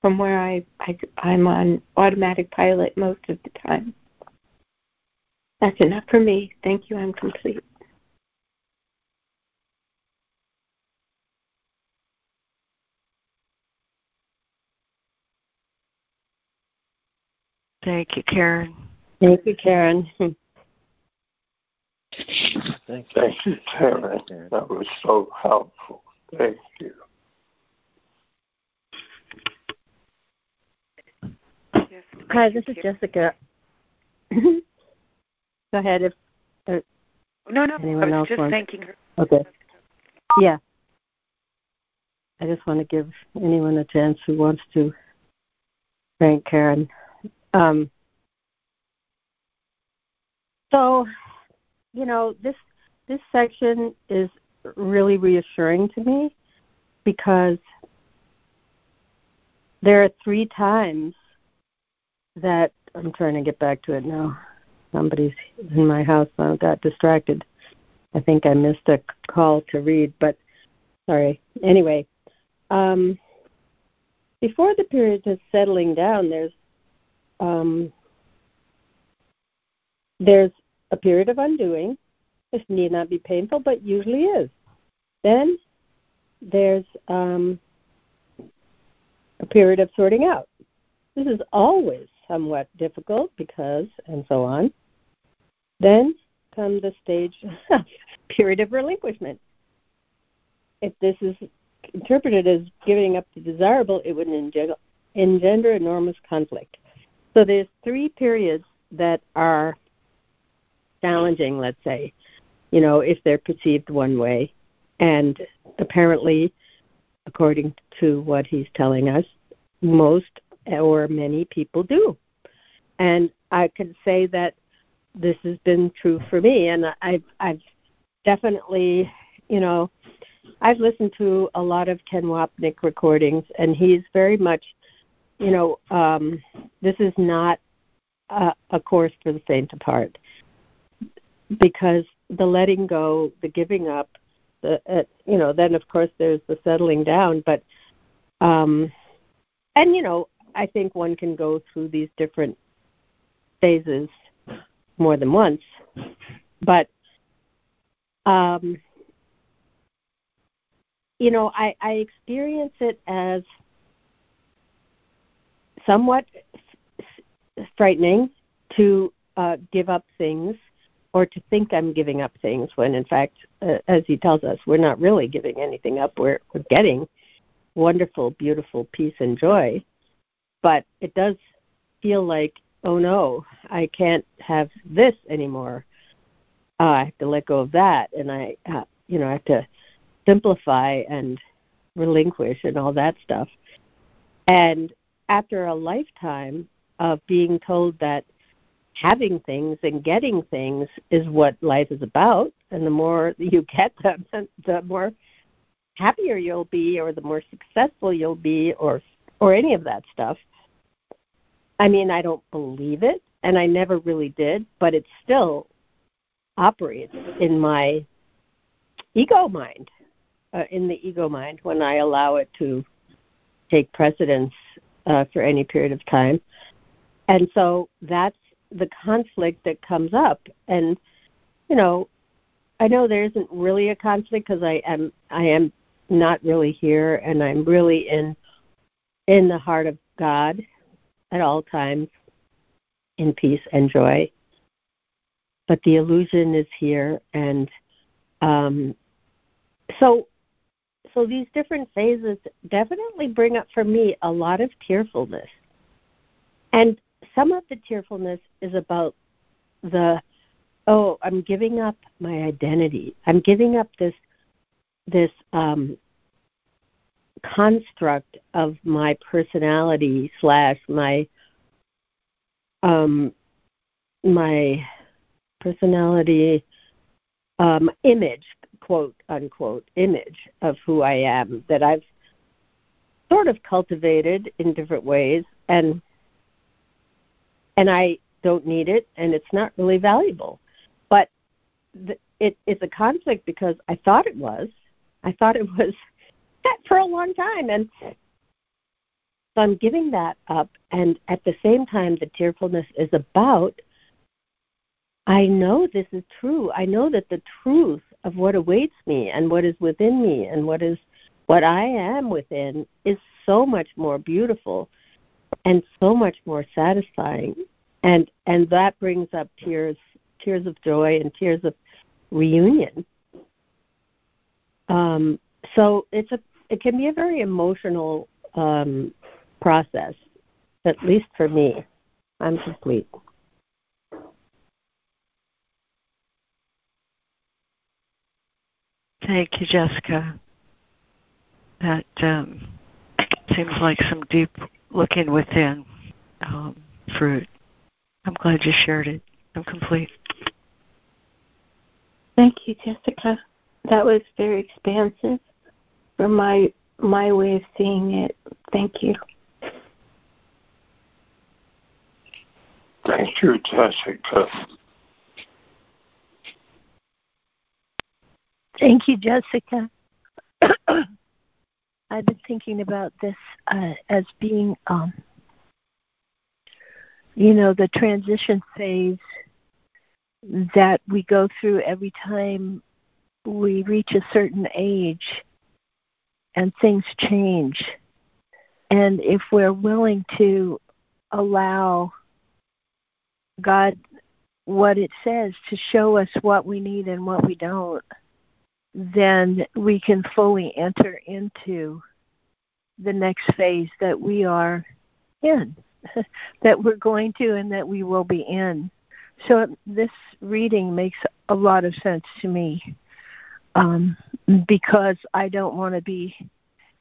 from where I, I I'm on automatic pilot most of the time. That's enough for me. Thank you. I'm complete. Thank you, Karen. Thank you, Karen. Thank you. Thank you, Karen. That was so helpful. Thank you. Hi, this is Jessica. Go ahead. If uh, no, no, anyone I was else just wants. thanking her. Okay. Yeah. I just want to give anyone a chance who wants to thank Karen. Um, so, you know, this this section is really reassuring to me because there are three times that I'm trying to get back to it now. Somebody's in my house. I got distracted. I think I missed a call to read, but sorry. Anyway, um, before the period is settling down, there's um, there's a period of undoing. This need not be painful, but usually is. Then there's um, a period of sorting out. This is always somewhat difficult because, and so on. Then comes the stage period of relinquishment. If this is interpreted as giving up the desirable, it would engender, engender enormous conflict. So there's three periods that are challenging, let's say, you know, if they're perceived one way. And apparently, according to what he's telling us, most or many people do. And I can say that this has been true for me, and I've I've definitely, you know, I've listened to a lot of Ken Wapnick recordings, and he's very much, you know, um, this is not a, a course for the faint of heart because the letting go, the giving up, the uh, you know, then of course there's the settling down, but um, and you know, I think one can go through these different phases more than once, but um, you know, I, I experience it as somewhat frightening to uh, give up things or to think I'm giving up things when, in fact, uh, as he tells us, we're not really giving anything up. We're, we're getting wonderful, beautiful peace and joy. But it does feel like, oh no, I can't have this anymore. Uh, I have to let go of that, and I, uh, you know, I have to simplify and relinquish and all that stuff. And after a lifetime of being told that having things and getting things is what life is about, and the more you get them, the more happier you'll be, or the more successful you'll be, or or any of that stuff. I mean, I don't believe it, and I never really did, but it still operates in my ego mind uh, in the ego mind when I allow it to take precedence uh, for any period of time. And so that's the conflict that comes up. And, you know, I know there isn't really a conflict because I am I am not really here and I'm really in in the heart of God at all times in peace and joy. But the illusion is here and um, so so these different phases definitely bring up for me a lot of tearfulness. And some of the tearfulness is about the oh, I'm giving up my identity. I'm giving up this this um, construct of my personality slash my um, my personality um, image quote unquote image of who I am that I've sort of cultivated in different ways and and I don't need it and it's not really valuable. But the, it, it's a conflict because I thought it was. I thought it was that for a long time and so I'm giving that up and at the same time the tearfulness is about I know this is true. I know that the truth of what awaits me and what is within me and what is what I am within is so much more beautiful and so much more satisfying. And and that brings up tears tears of joy and tears of reunion. Um, so it's a it can be a very emotional um, process at least for me. I'm complete. Thank you, Jessica. That um, seems like some deep looking within um, fruit. I'm glad you shared it. I'm complete. Thank you, Jessica. That was very expansive for my my way of seeing it. Thank you. Thank you, Jessica. Thank you, Jessica. I've been thinking about this uh, as being, um, you know, the transition phase that we go through every time we reach a certain age and things change. And if we're willing to allow God what it says to show us what we need and what we don't, then we can fully enter into the next phase that we are in, that we're going to and that we will be in. So this reading makes a lot of sense to me um, because I don't want to be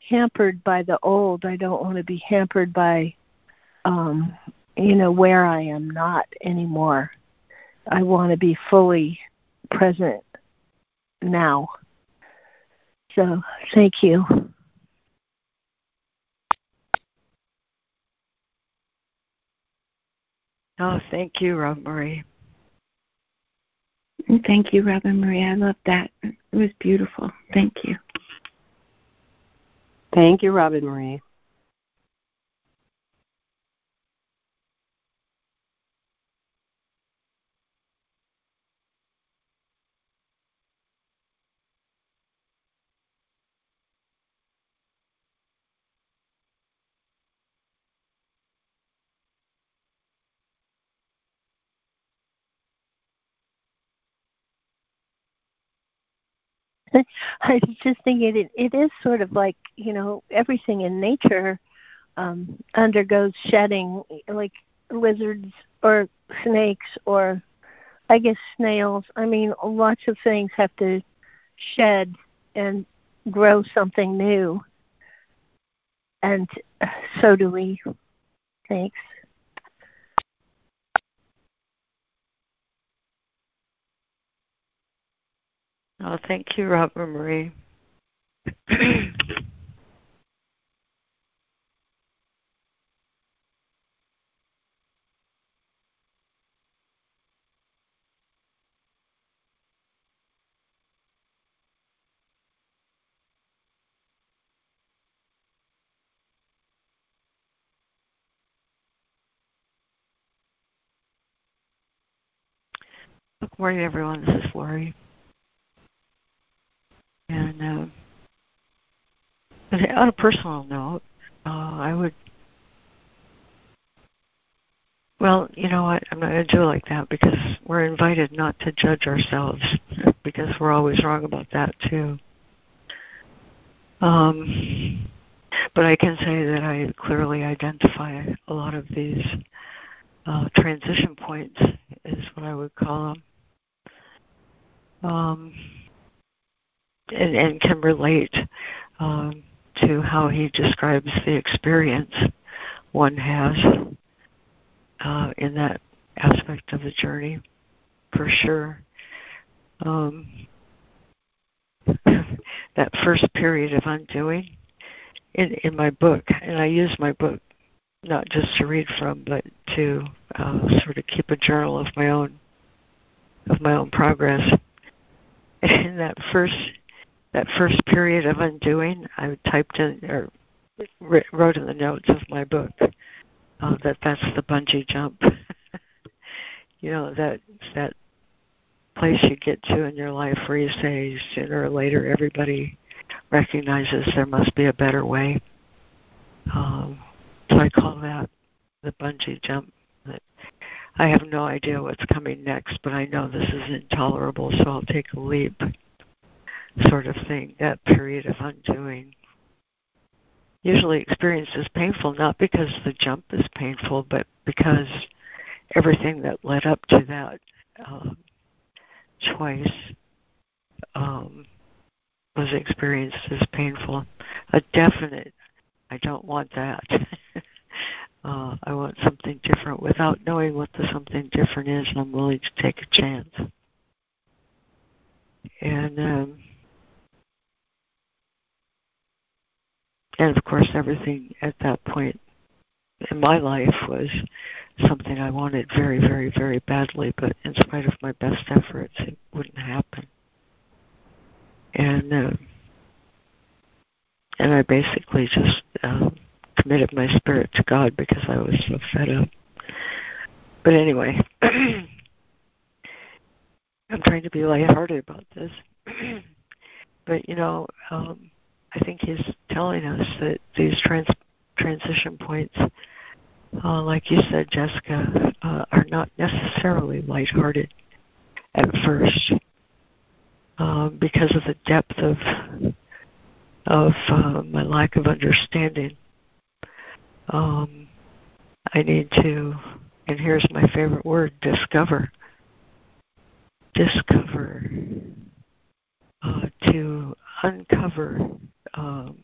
hampered by the old. I don't want to be hampered by, um, you know, where I am not anymore. I want to be fully present now. So thank you. Oh, thank you, Rob Marie. Thank you, Robin Marie. I love that. It was beautiful. Thank you. Thank you, Robin Marie. I was just thinking it, it is sort of like, you know, everything in nature um, undergoes shedding, like lizards or snakes or I guess snails. I mean, lots of things have to shed and grow something new. And so do we. Thanks. Oh, thank you, Robert Marie. Good morning, everyone. This is Lori. And uh, on a personal note, uh, I would. Well, you know what? I'm not going to do it like that because we're invited not to judge ourselves because we're always wrong about that too. Um, but I can say that I clearly identify a lot of these uh, transition points, is what I would call them. Um, and, and can relate um, to how he describes the experience one has uh, in that aspect of the journey, for sure. Um, that first period of undoing in, in my book, and I use my book not just to read from, but to uh, sort of keep a journal of my own of my own progress. In that first that first period of undoing, I typed in or wrote in the notes of my book uh, that that's the bungee jump. you know that that place you get to in your life where you say sooner or later everybody recognizes there must be a better way. Um, so I call that the bungee jump. I have no idea what's coming next, but I know this is intolerable, so I'll take a leap sort of thing, that period of undoing. Usually experienced as painful, not because the jump is painful, but because everything that led up to that um, choice um, was experienced as painful. A definite, I don't want that. uh, I want something different. Without knowing what the something different is, I'm willing to take a chance. And um, and of course, everything at that point in my life was something I wanted very, very, very badly, but in spite of my best efforts, it wouldn't happen. And uh, and I basically just uh, committed my spirit to God because I was so fed up. But anyway, I'm trying to be lighthearted about this. but you know, um, I think he's telling us that these trans- transition points, uh, like you said, Jessica, uh, are not necessarily lighthearted at first uh, because of the depth of of uh, my lack of understanding. Um, I need to, and here's my favorite word: discover. Discover uh, to uncover um,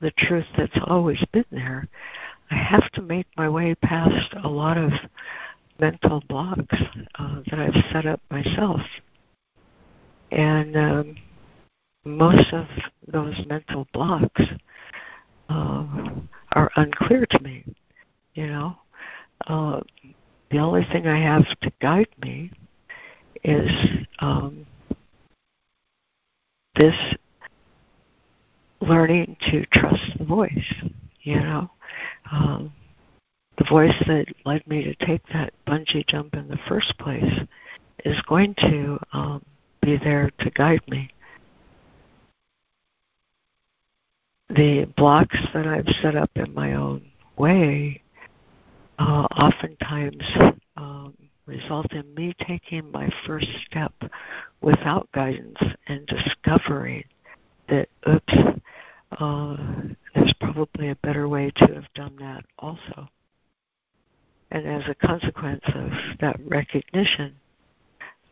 the truth that's always been there. I have to make my way past a lot of mental blocks uh, that I've set up myself. And um, most of those mental blocks uh, are unclear to me. You know, uh, the only thing I have to guide me is um, this learning to trust the voice. You know, um, the voice that led me to take that bungee jump in the first place is going to um, be there to guide me. The blocks that I've set up in my own way uh, oftentimes um, result in me taking my first step without guidance and discovering that, oops, uh, there's probably a better way to have done that also. And as a consequence of that recognition,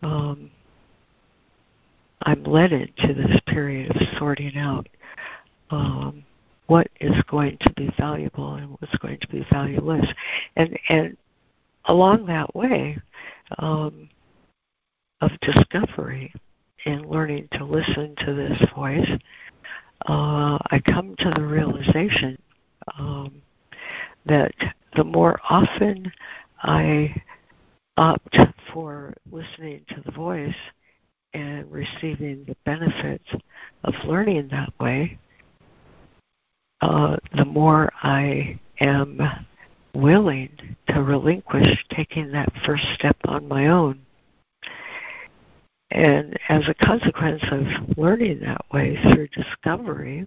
um, I'm led into this period of sorting out um, what is going to be valuable and what's going to be valueless. And and along that way um, of discovery and learning to listen to this voice, uh, I come to the realization um, that the more often I opt for listening to the voice and receiving the benefits of learning that way, uh, the more I am willing to relinquish taking that first step on my own. And as a consequence of learning that way through discovery,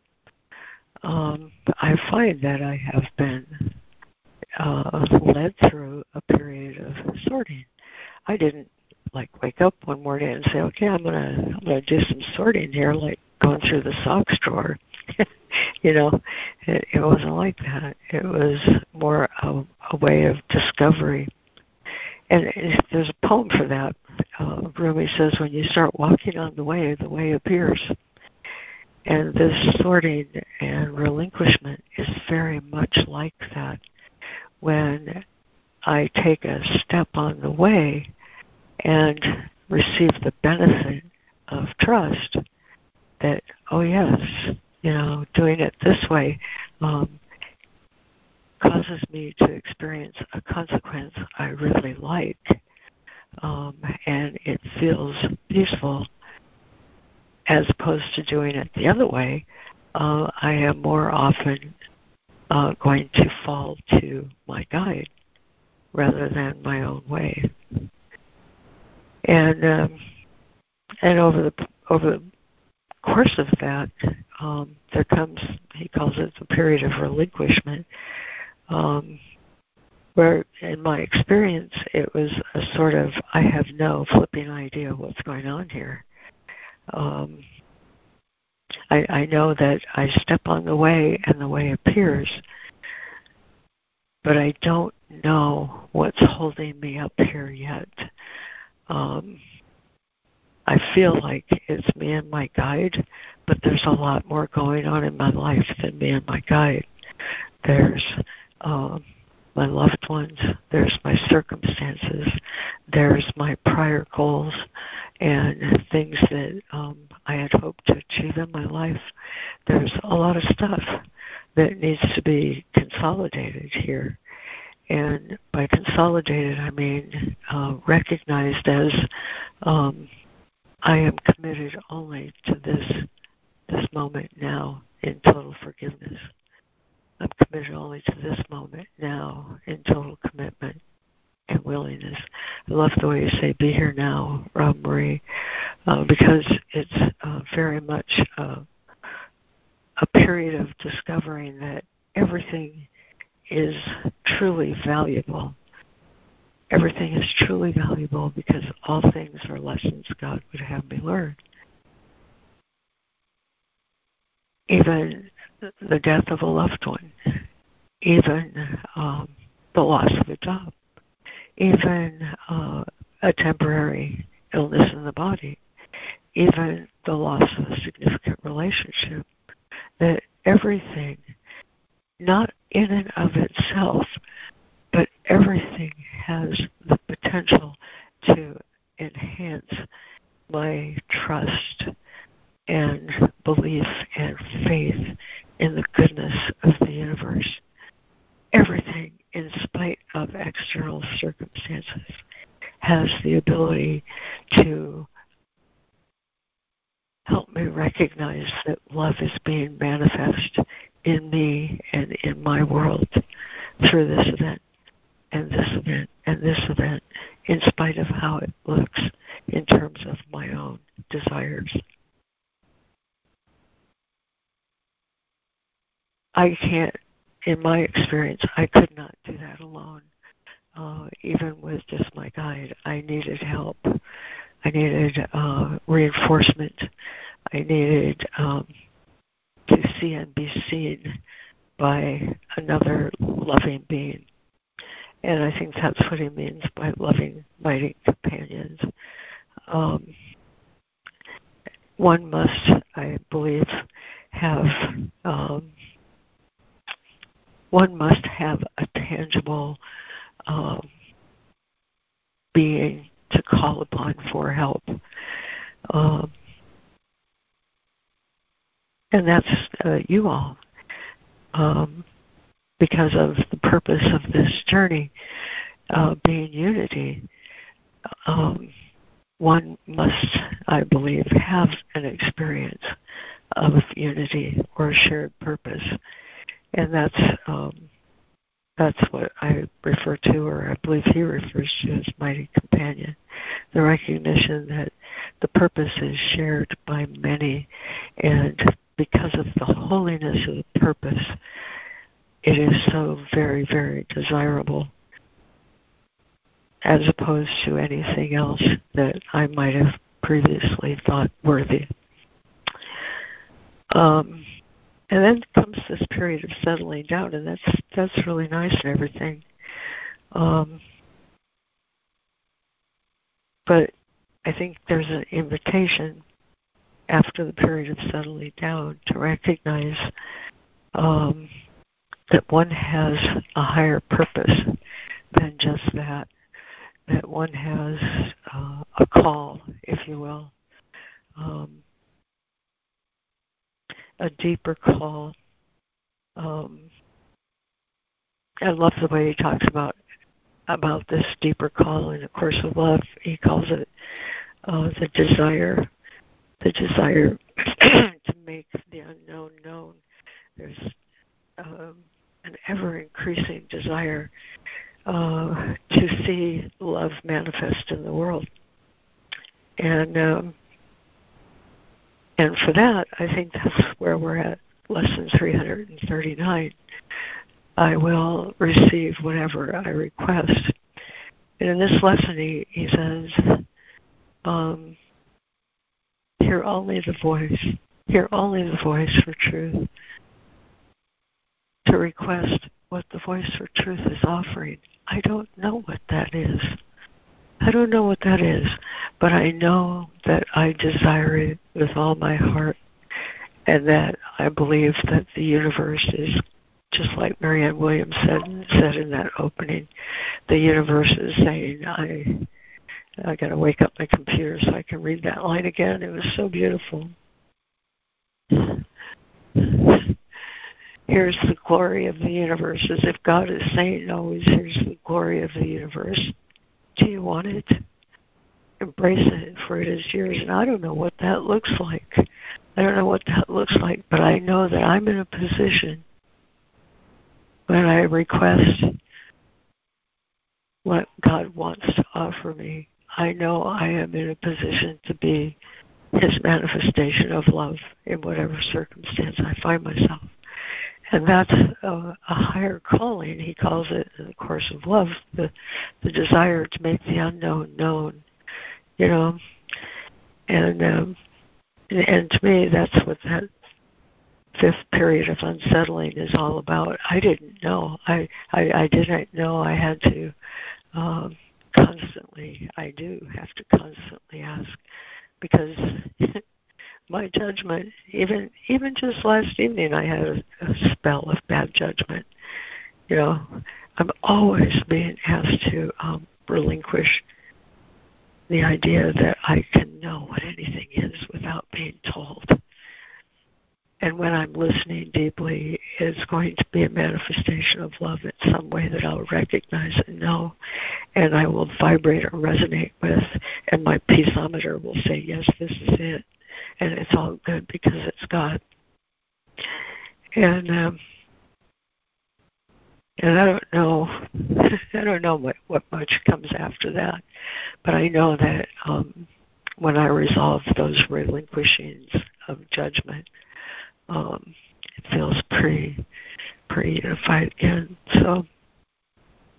um, I find that I have been uh, led through a period of sorting. I didn't like wake up one morning and say, "Okay, I'm gonna I'm gonna do some sorting here," like going through the socks drawer. you know, it, it wasn't like that. It was more a, a way of discovery. And there's a poem for that. Uh, Rumi says, "When you start walking on the way, the way appears." And this sorting and relinquishment is very much like that. When I take a step on the way and receive the benefit of trust, that oh yes you know doing it this way um, causes me to experience a consequence I really like um, and it feels peaceful as opposed to doing it the other way uh, I am more often uh, going to fall to my guide rather than my own way. And um, and over the over the course of that, um, there comes, he calls it the period of relinquishment, um, where in my experience it was a sort of, I have no flipping idea what's going on here. Um, I, I know that I step on the way and the way appears, but I don't know what's holding me up here yet. Um, I feel like it's me and my guide, but there's a lot more going on in my life than me and my guide. There's um, my loved ones, there's my circumstances, there's my prior goals and things that um, I had hoped to achieve in my life. There's a lot of stuff that needs to be consolidated here. And by consolidated, I mean uh, recognized as um, I am committed only to this this moment now in total forgiveness. I'm committed only to this moment now in total commitment and willingness. I love the way you say "be here now," Rob Marie, uh, because it's uh, very much uh, a period of discovering that everything is truly valuable. Everything is truly valuable because all things are lessons God would have me learn. Even the death of a loved one, even um, the loss of a job, even uh, a temporary illness in the body, even the loss of a significant relationship, that everything, not in and of itself, but everything has the potential to enhance my trust and belief and faith in the goodness of the universe. Everything, in spite of external circumstances, has the ability to help me recognize that love is being manifest in me and in my world through this event and this event and this event, in spite of how it looks in terms of my own desires. I can't, in my experience, I could not do that alone. Uh, even with just my guide, I needed help. I needed uh, reinforcement. I needed um, to see and be seen by another loving being. And I think that's what he means by loving, mighty companions. Um, one must, I believe, have um, one must have a tangible um, being to call upon for help. Um, and that's uh, you all. Um, because of the purpose of this journey uh, being unity, um, one must, I believe, have an experience of unity or a shared purpose, and that's um, that's what I refer to, or I believe he refers to as mighty companion. The recognition that the purpose is shared by many, and because of the holiness of the purpose, it is so very, very desirable as opposed to anything else that I might have previously thought worthy. Um, and then comes this period of settling down, and that's that's really nice and everything. Um, but I think there's an invitation after the period of settling down to recognize um, that one has a higher purpose than just that, that one has uh, a call, if you will, um, a deeper call. Um, I love the way he talks about about this deeper call in A Course of Love. He calls it uh, the desire, the desire to make the unknown known. There's um, an ever increasing desire uh, to see love manifest in the world. And um, and for that, I think that's where we're at. Lesson 339. I will receive whatever I request. And in this lesson, he, he says, um, hear only the voice, hear only the voice for truth to request what the Voice for Truth is offering. I don't know what that is. I don't know what that is, but I know that I desire it with all my heart and that I believe that the universe is just like Marianne Williamson said said in that opening, the universe is saying, I I gotta wake up my computer so I can read that line again. It was so beautiful. here's the glory of the universe, as if God is saying always, here's the glory of the universe. Do you want it? embrace it for it is yours. And I don't know what that looks like. I don't know what that looks like, but I know that I'm in a position when I request what God wants to offer me. I know I am in a position to be His manifestation of love in whatever circumstance I find myself. And that's a, a higher calling. He calls it, in the course of love, the, the desire to make the unknown known. You know, and um, and to me, that's what that fifth period of unsettling is all about. I didn't know. I I, I didn't know I had to um, constantly. I do have to constantly ask because my judgment. Even even just last evening, I had a, a spell of bad judgment. You know, I'm always being asked to um, relinquish the idea that I can know what anything is without being told. And when I'm listening deeply, it's going to be a manifestation of love in some way that I'll recognize and know, and I will vibrate or resonate with, and my peaceometer will say, Yes, this is it. And it's all good because it's God. And um, and I don't know, I don't know what, what much comes after that, but I know that um, when I resolve those relinquishings of judgment, um, it feels pretty, pretty unified again. So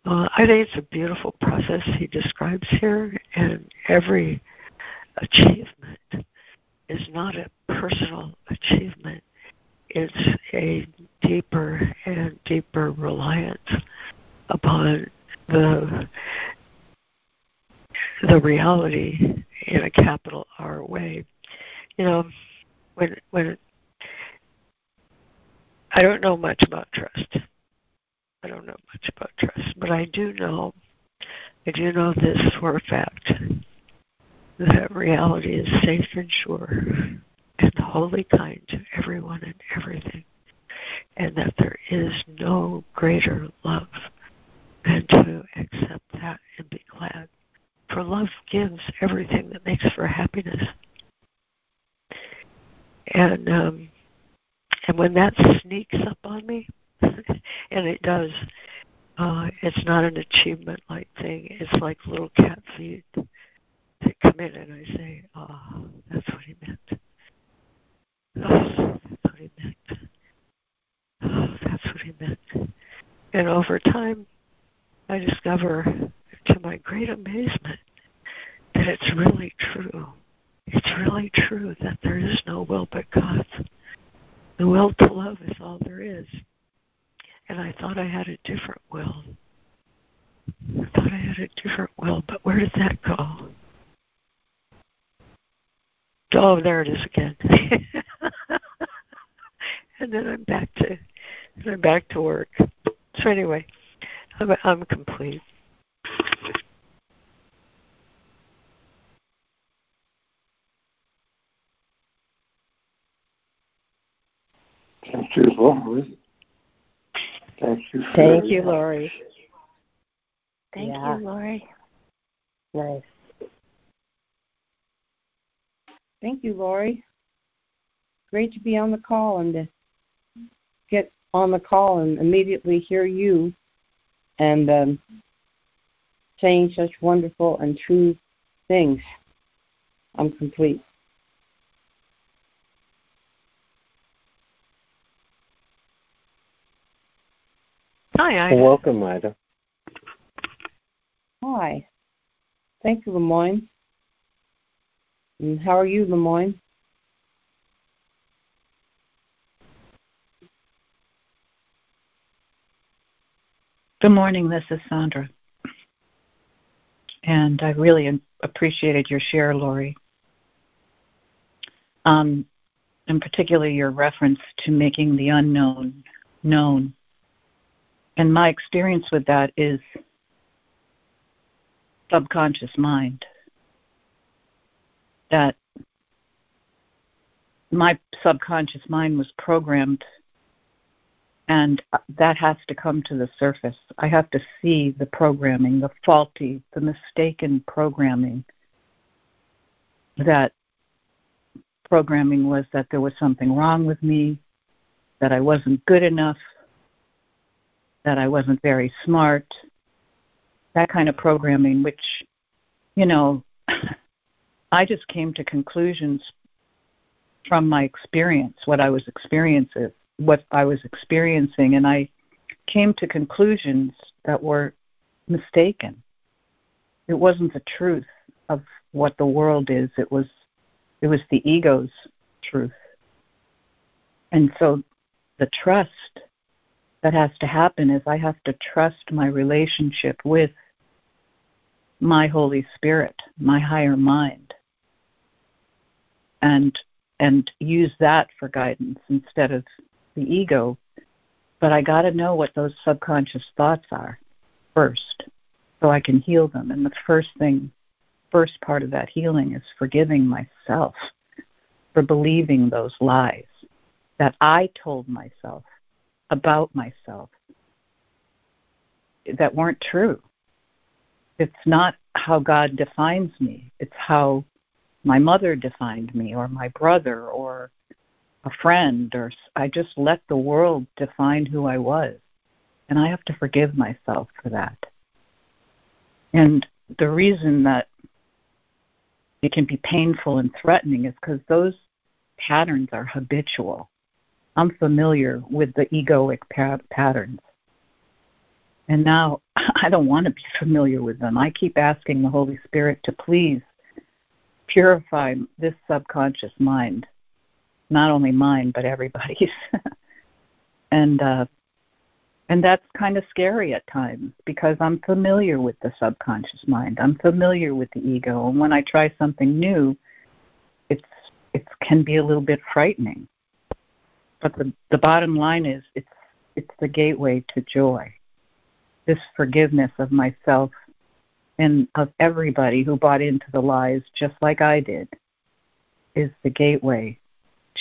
uh, I think it's a beautiful process he describes here, and every achievement is not a personal achievement it's a deeper and deeper reliance upon the the reality in a capital R way. You know, when when I don't know much about trust. I don't know much about trust, but I do know I do know this for a fact that reality is safe and sure and wholly kind to everyone and everything, and that there is no greater love than to accept that and be glad. For love gives everything that makes for happiness. And um, and when that sneaks up on me, and it does, uh, it's not an achievement like thing. It's like little cat feet that come in, and I say, "Oh, that's what he meant." Oh, that's what he meant. Oh, that's what he meant. And over time, I discover, to my great amazement, that it's really true. It's really true that there is no will but God's. The will to love is all there is. And I thought I had a different will. I thought I had a different will, but where did that go? Oh, there it is again. and then I'm back to I'm back to work. So anyway, I'm I'm complete. Thank you, Lori. Thank you. Thank you, Lori. Thank Yeah. you, Lori. Nice. Thank you, Lori. Great to be on the call and to get on the call and immediately hear you and um, saying such wonderful and true things. I'm complete. Hi, Ida. Welcome, Ida. Hi. Thank you, LeMoyne. And how are you, LeMoyne? Good morning. This is Sandra. And I really appreciated your share, Lori. Um, and particularly your reference to making the unknown known. And my experience with that is subconscious mind. That my subconscious mind was programmed and that has to come to the surface. I have to see the programming, the faulty, the mistaken programming that programming was that there was something wrong with me, that I wasn't good enough, that I wasn't very smart, that kind of programming, which, you know, I just came to conclusions from my experience, what I was experiencing, what I was experiencing, and I came to conclusions that were mistaken. It wasn't the truth of what the world is. It was it was the ego's truth. And so the trust that has to happen is I have to trust my relationship with my Holy Spirit, my higher mind, and and use that for guidance instead of the ego. But I got to know what those subconscious thoughts are first, so I can heal them. And the first thing, first part of that healing is forgiving myself for believing those lies that I told myself about myself that weren't true. It's not how God defines me, it's how my mother defined me, or my brother, or a friend, or I just let the world define who I was. And I have to forgive myself for that. And the reason that it can be painful and threatening is because those patterns are habitual. I'm familiar with the egoic patterns. And now I don't want to be familiar with them. I keep asking the Holy Spirit to please purify this subconscious mind, not only mine, but everybody's. and uh, and that's kind of scary at times because I'm familiar with the subconscious mind. I'm familiar with the ego, and when I try something new, it's it can be a little bit frightening. But the the bottom line is it's it's the gateway to joy. This forgiveness of myself and of everybody who bought into the lies just like I did is the gateway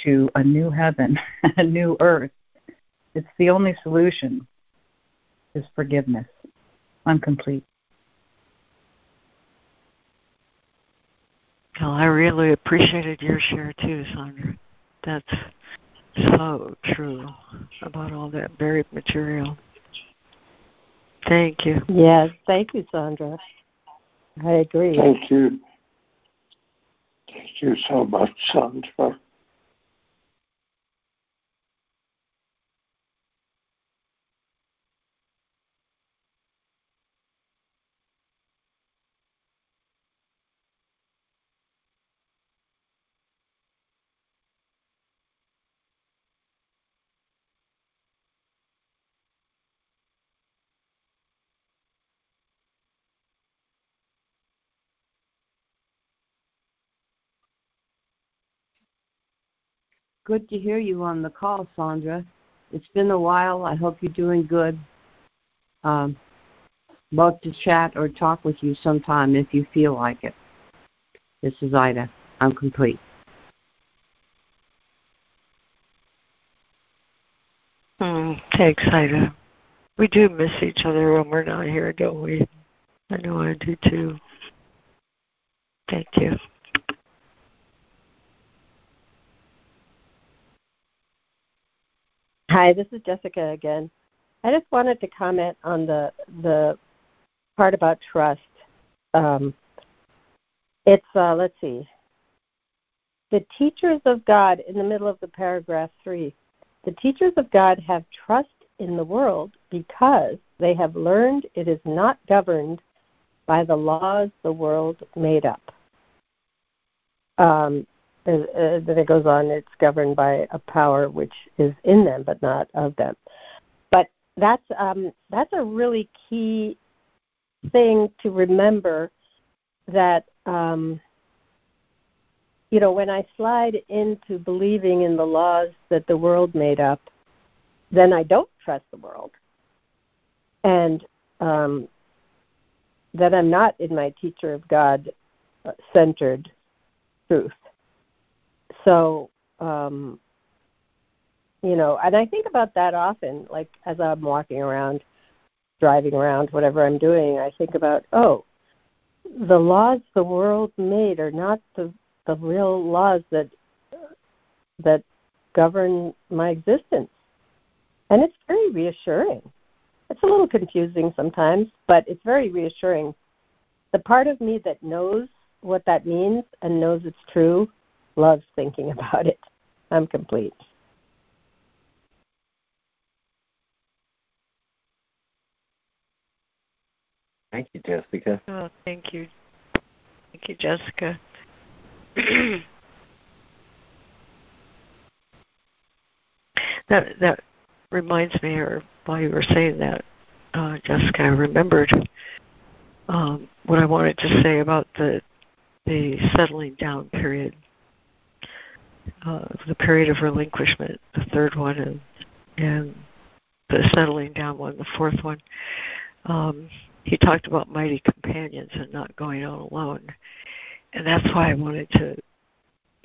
to a new heaven, a new earth. It's the only solution is forgiveness. I'm complete. Well, I really appreciated your share too, Sandra. That's so true about all that buried material. Thank you. Yes, thank you, Sandra. I agree. Thank you. Thank you so much, Sandra. Good to hear you on the call, Sandra. It's been a while. I hope you're doing good. Um, love to chat or talk with you sometime if you feel like it. This is Ida. I'm complete. Mm, thanks, Ida. We do miss each other when we're not here, don't we? I know I do too. Thank you. Hi, this is Jessica again. I just wanted to comment on the the part about trust. Um, it's uh, let's see. The teachers of God in the middle of the paragraph three. The teachers of God have trust in the world because they have learned it is not governed by the laws the world made up. Um, uh, then it goes on, it's governed by a power which is in them but not of them. But that's um, that's a really key thing to remember that um, you know when I slide into believing in the laws that the world made up, then I don't trust the world, and um, that I'm not in my teacher of God centered truth so um you know and i think about that often like as i'm walking around driving around whatever i'm doing i think about oh the laws the world made are not the the real laws that that govern my existence. And it's very reassuring. It's a little confusing sometimes, but it's very reassuring. The part of me that knows what that means and knows it's true loves thinking about it. I'm complete. Thank you, Jessica. Oh, thank you. Thank you, Jessica. that that reminds me, or while you were saying that, uh, Jessica, I remembered um, what I wanted to say about the the settling down period, uh, the period of relinquishment, the third one, and and the settling down one, the fourth one. Um, he talked about mighty companions and not going out alone, and that's why I wanted to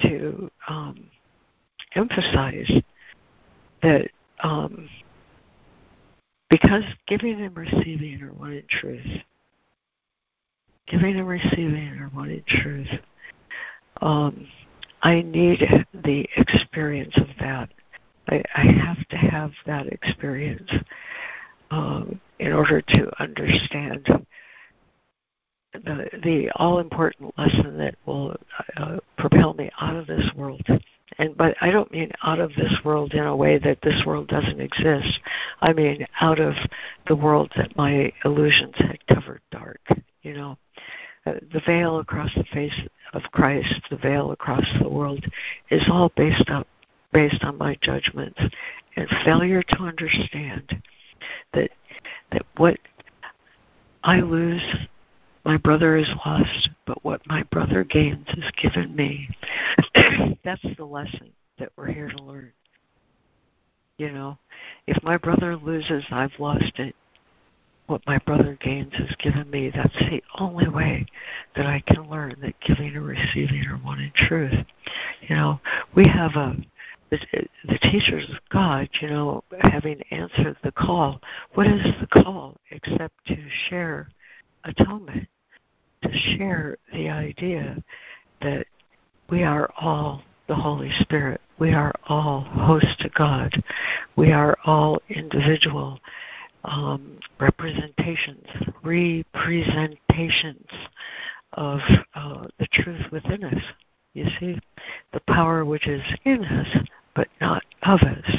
to um, emphasize that um, because giving and receiving are one in truth. Giving and receiving are one in truth. Um, I need the experience of that. I, I have to have that experience um, in order to understand the the all important lesson that will uh, propel me out of this world and but I don't mean out of this world in a way that this world doesn't exist. I mean out of the world that my illusions had covered dark. You know, Uh, the veil across the face of Christ, the veil across the world, is all based on based on my judgments and failure to understand that that what I lose my brother is lost, but what my brother gains is given me. That's the lesson that we're here to learn. You know, if my brother loses, I've lost it. What my brother gains is given me. That's the only way that I can learn that giving and receiving are one in truth. You know, we have a the, the teachers of God, you know, having answered the call. What is the call except to share atonement? to share the idea that we are all the Holy Spirit. We are all host to God. We are all individual um, representations, representations of uh, the truth within us. You see, the power which is in us, but not of us.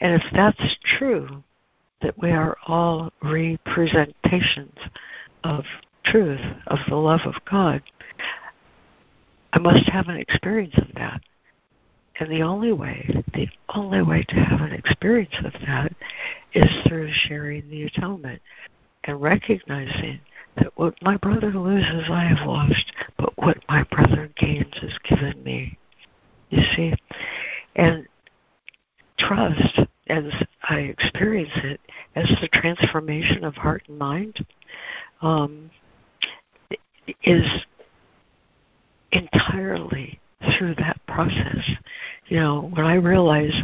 And if that's true, that we are all representations of truth of the love of God, I must have an experience of that. And the only way, the only way to have an experience of that is through sharing the atonement and recognizing that what my brother loses, I have lost, but what my brother gains is given me. You see? And trust, as I experience it, as the transformation of heart and mind, um, is entirely through that process. You know, when I realize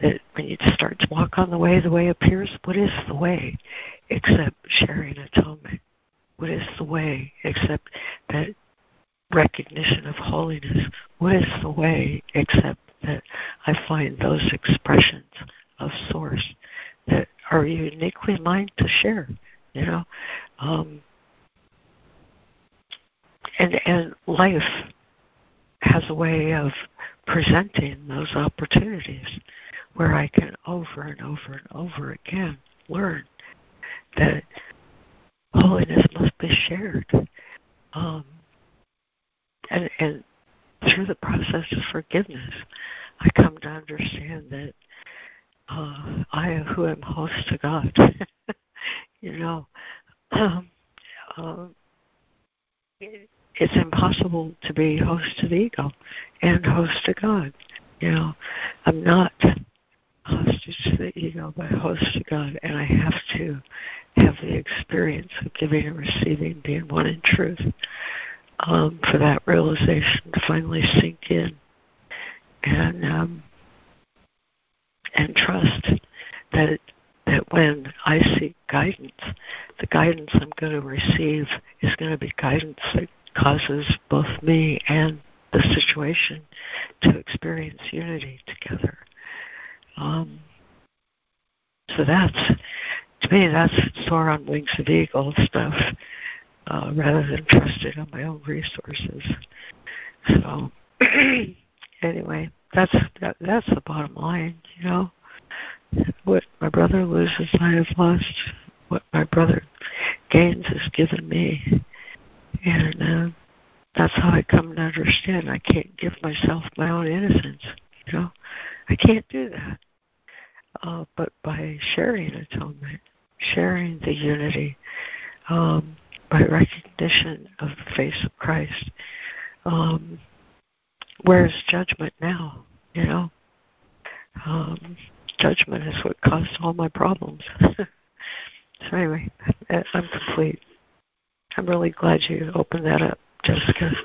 that when you start to walk on the way, the way appears, what is the way except sharing atonement? What is the way except that recognition of holiness? What is the way except that I find those expressions of source that are uniquely mine to share? You know, um, and and life has a way of presenting those opportunities where I can over and over and over again learn that holiness must be shared. Um, and, and through the process of forgiveness, I come to understand that uh, I, who am host to God, you know, um, uh, it's impossible to be host to the ego and host to God. You know, I'm not hostage to the ego, but host to God, and I have to have the experience of giving and receiving, being one in truth, um, for that realization to finally sink in, and um, and trust that that when I seek guidance, the guidance I'm going to receive is going to be guidance that causes both me and the situation to experience unity together. Um, so that's to me that's soar on wings of eagle stuff uh, rather than trusting on my own resources. So anyway, that's that, that's the bottom line, you know. What my brother loses, I have lost. What my brother gains is given me, and uh, that's how I come to understand. I can't give myself my own innocence. You know, I can't do that. Uh, but by sharing atonement, sharing the unity, um, by recognition of the face of Christ, um, where's judgment now? You know, um, judgment is what caused all my problems. so anyway, I'm complete. I'm really glad you opened that up, Jessica.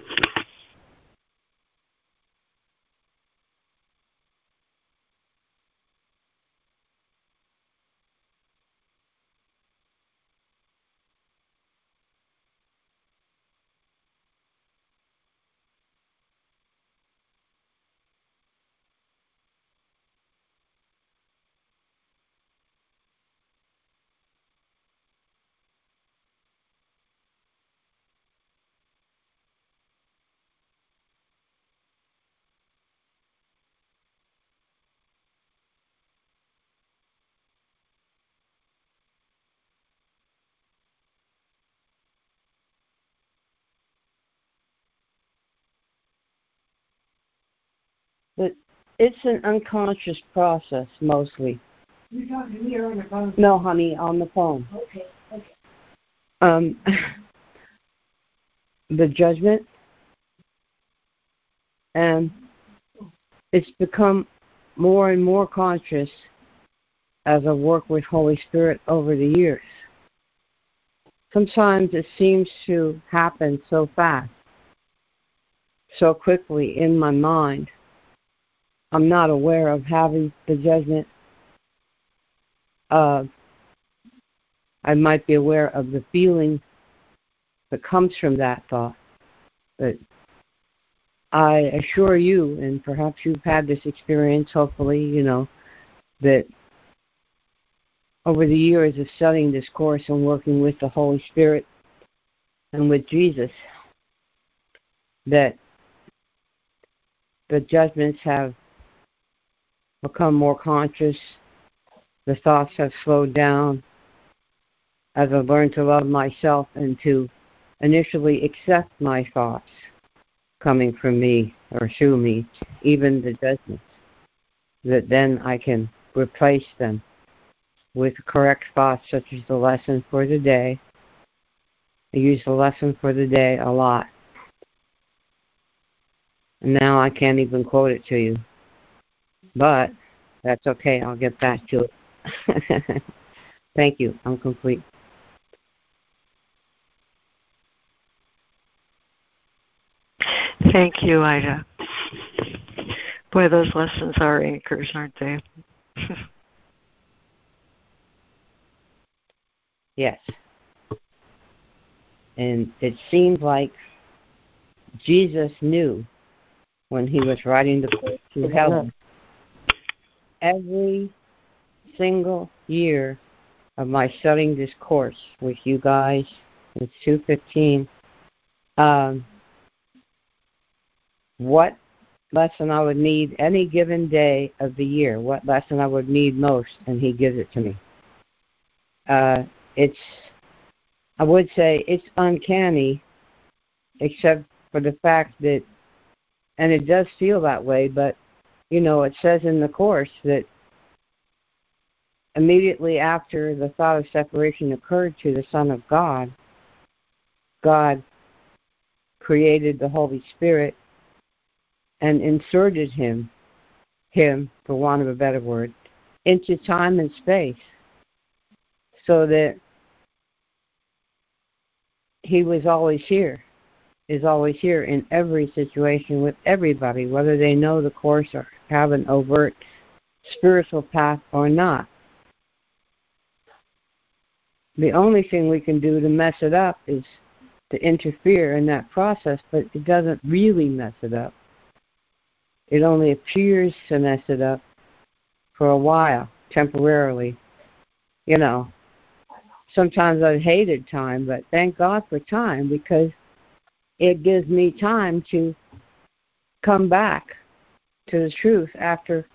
But it's an unconscious process mostly. You're talking to me or on the phone? No, honey, on the phone. Okay, okay. Um, the judgment, and it's become more and more conscious as I work with Holy Spirit over the years. Sometimes it seems to happen so fast, so quickly in my mind. I'm not aware of having the judgment. Uh, I might be aware of the feeling that comes from that thought. But I assure you, and perhaps you've had this experience, hopefully, you know, that over the years of studying this course and working with the Holy Spirit and with Jesus, that the judgments have become more conscious. The thoughts have slowed down as I've learned to love myself and to initially accept my thoughts coming from me or through me, even the judgments, that then I can replace them with correct thoughts such as the lesson for the day. I use the lesson for the day a lot. And now I can't even quote it to you. But that's okay. I'll get back to it. Thank you. I'm complete. Thank you, Ida. Boy, those lessons are anchors, aren't they? yes. And it seems like Jesus knew when he was writing the book to heaven every single year of my studying this course with you guys. It's 215. Um, what lesson I would need any given day of the year, what lesson I would need most, and he gives it to me. Uh, it's, I would say it's uncanny, except for the fact that, and it does feel that way, but you know, it says in the course that immediately after the thought of separation occurred to the Son of God, God created the Holy Spirit and inserted him, him, for want of a better word, into time and space so that he was always here, is always here in every situation with everybody, whether they know the course or have an overt spiritual path or not. The only thing we can do to mess it up is to interfere in that process, but it doesn't really mess it up. it only appears to mess it up for a while, temporarily. You know, sometimes I've hated time, but thank God for time because it gives me time to come back to the truth after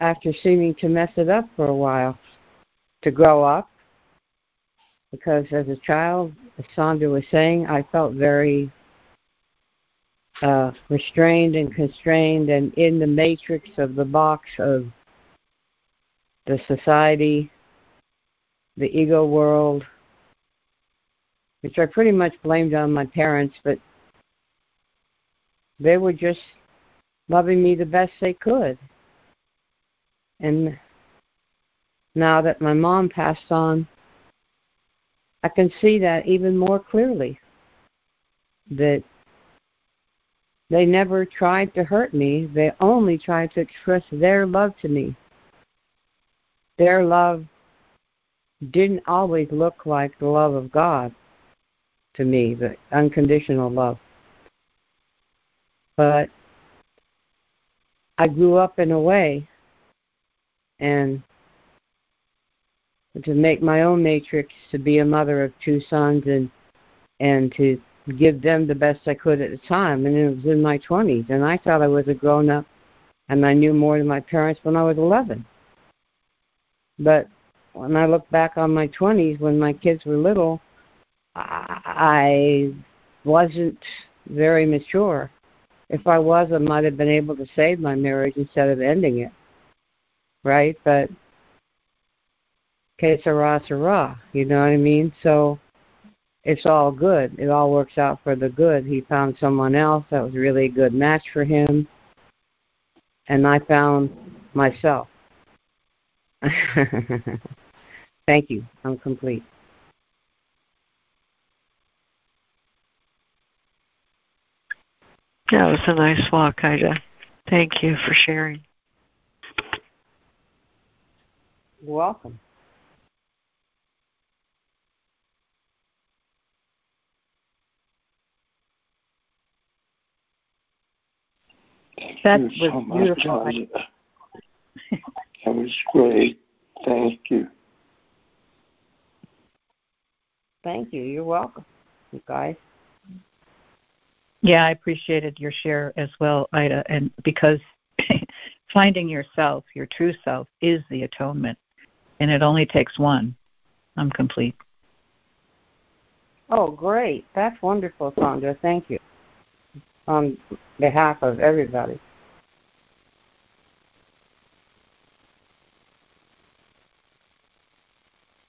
after seeming to mess it up for a while to grow up. Because as a child as sandra was saying i felt very uh, restrained and constrained and in the matrix of the box of the society the ego world which i pretty much blamed on my parents but they were just loving me the best they could and now that my mom passed on, I can see that even more clearly. That they never tried to hurt me, they only tried to express their love to me. Their love didn't always look like the love of God to me, the unconditional love. But I grew up in a way and to make my own matrix to be a mother of two sons and and to give them the best I could at the time and it was in my twenties and I thought I was a grown up and I knew more than my parents when I was eleven. But when I look back on my twenties when my kids were little I wasn't very mature. If I was I might have been able to save my marriage instead of ending it right? But que sera, sera. You know what I mean? So it's all good. It all works out for the good. He found someone else that was really a good match for him. And I found myself. Thank you. I'm complete. That was a nice walk, Ida. Uh, thank you for sharing. You're welcome. Thank that you was so much, beautiful. that was great. Thank you. Thank you. You're welcome, you guys. Yeah, I appreciated your share as well, Ida, and because finding yourself, your true self, is the atonement and it only takes one. I'm complete. Oh, great. That's wonderful, Sandra. Thank you. On behalf of everybody.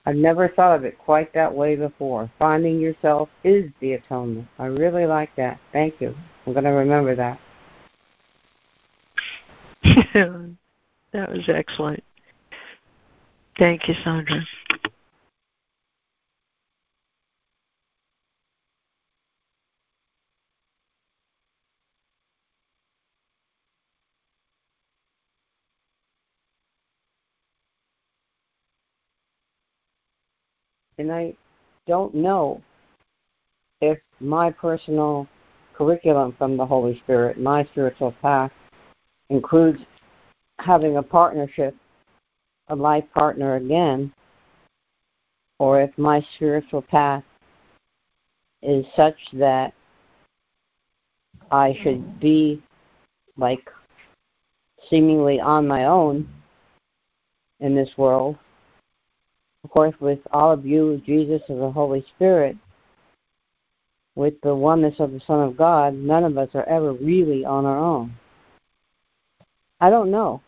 I've never thought of it quite that way before. Finding yourself is the atonement. I really like that. Thank you. I'm going to remember that. that was excellent. Thank you, Sandra. And I don't know if my personal curriculum from the Holy Spirit, my spiritual path, includes having a partnership a life partner again, or if my spiritual path is such that I should be like seemingly on my own in this world. Of course, with all of you, Jesus and the Holy Spirit, with the oneness of the Son of God, none of us are ever really on our own. I don't know.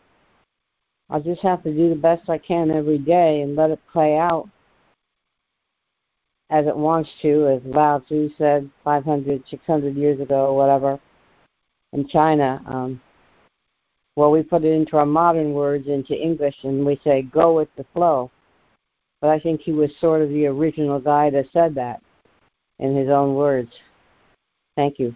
I just have to do the best I can every day and let it play out as it wants to, as Lao Tzu said 500, 600 years ago, whatever, in China. Um, well, we put it into our modern words into English and we say, go with the flow. But I think he was sort of the original guy that said that in his own words. Thank you.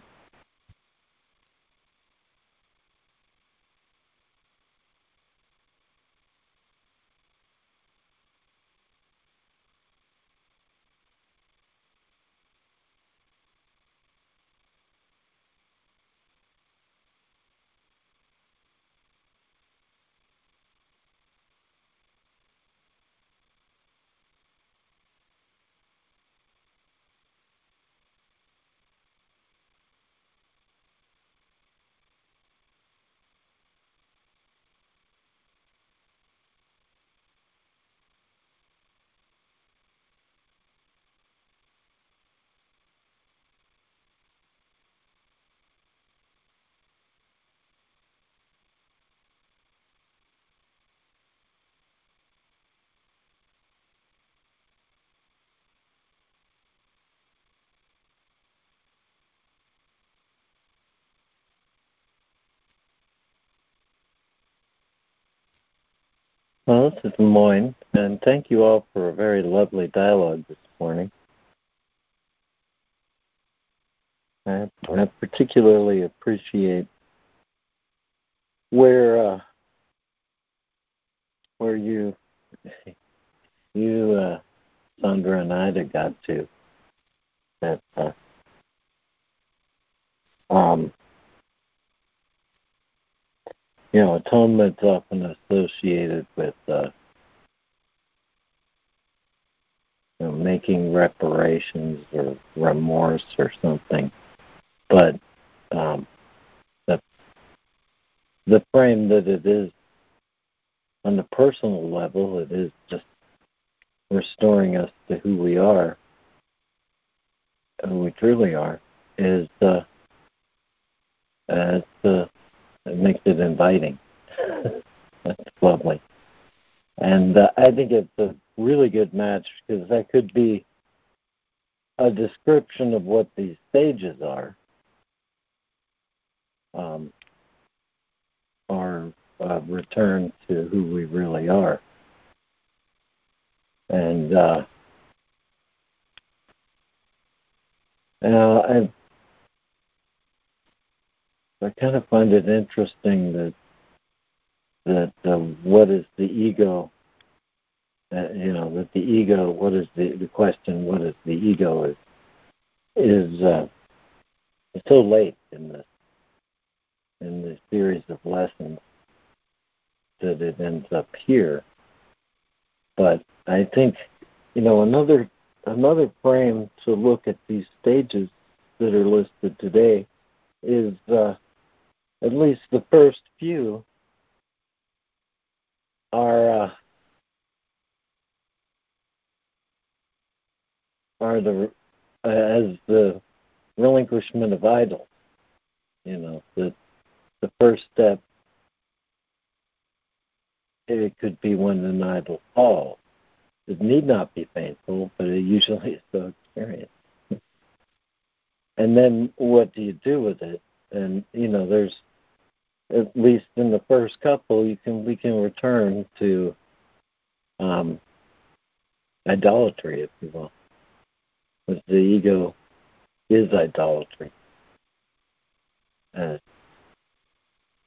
Well, this is Moyne, and thank you all for a very lovely dialogue this morning. I, I particularly appreciate where uh, where you you uh, Sandra and Ida got to that uh, um, you know atonement's often associated with uh, you know, making reparations or remorse or something. But um, the the frame that it is on the personal level, it is just restoring us to who we are, who we truly are, is uh, uh, uh, it makes it inviting. That's lovely, and uh, I think it's a really good match because that could be a description of what these stages are um, our uh, return to who we really are. And uh, now I, I kind of find it interesting that that uh, what is the ego? Uh, you know that the ego. What is the the question? What is the ego? Is is uh, so late in this in the series of lessons that it ends up here. But I think, you know, another another frame to look at these stages that are listed today is uh, at least the first few are uh, are the uh, as the relinquishment of idols. You know that the first step it could be when an idol falls. It need not be painful, but it usually is so experienced. and then what do you do with it? And you know, there's at least in the first couple, you can we can return to um, idolatry, if you will, because the ego is idolatry. Uh,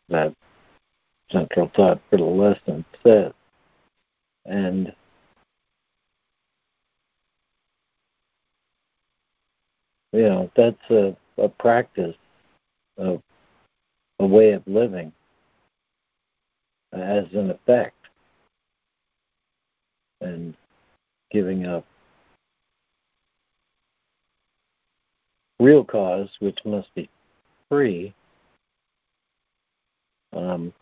that central thought for the lesson says. And you know, that's a, a practice of a way of living as an effect and giving up real cause, which must be free, um,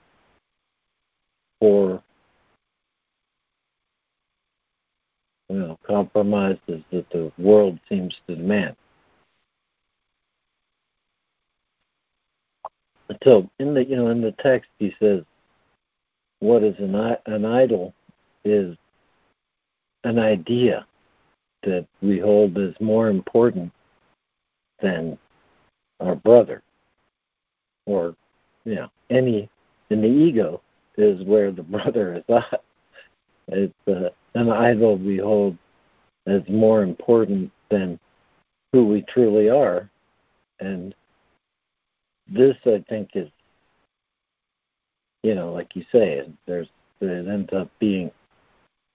for you know compromises that the world seems to demand. So in the you know in the text he says, "What is an an idol is an idea that we hold as more important than our brother or you know, any in the ego is where the brother is at. It's uh, an idol we hold as more important than who we truly are, and this I think is, you know, like you say, there's it ends up being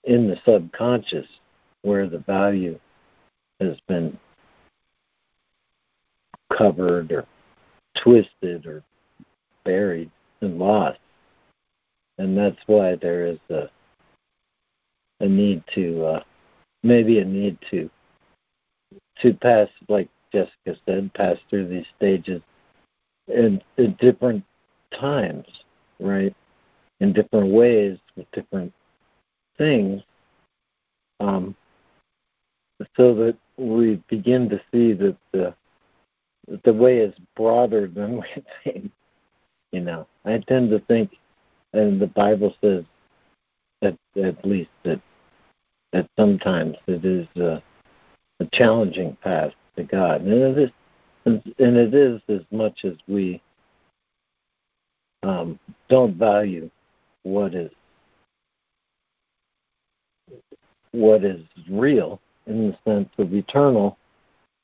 in the subconscious where the value has been covered or twisted or buried and lost. And that's why there is a a need to uh, maybe a need to to pass like Jessica said, pass through these stages in, different times, right? In different ways with different things. Um, so that we begin to see that the the way is broader than we think. You know, I tend to think, and the Bible says, at at least that that sometimes it is a, a challenging path to God, and it is, and it is as much as we um, don't value what is what is real in the sense of eternal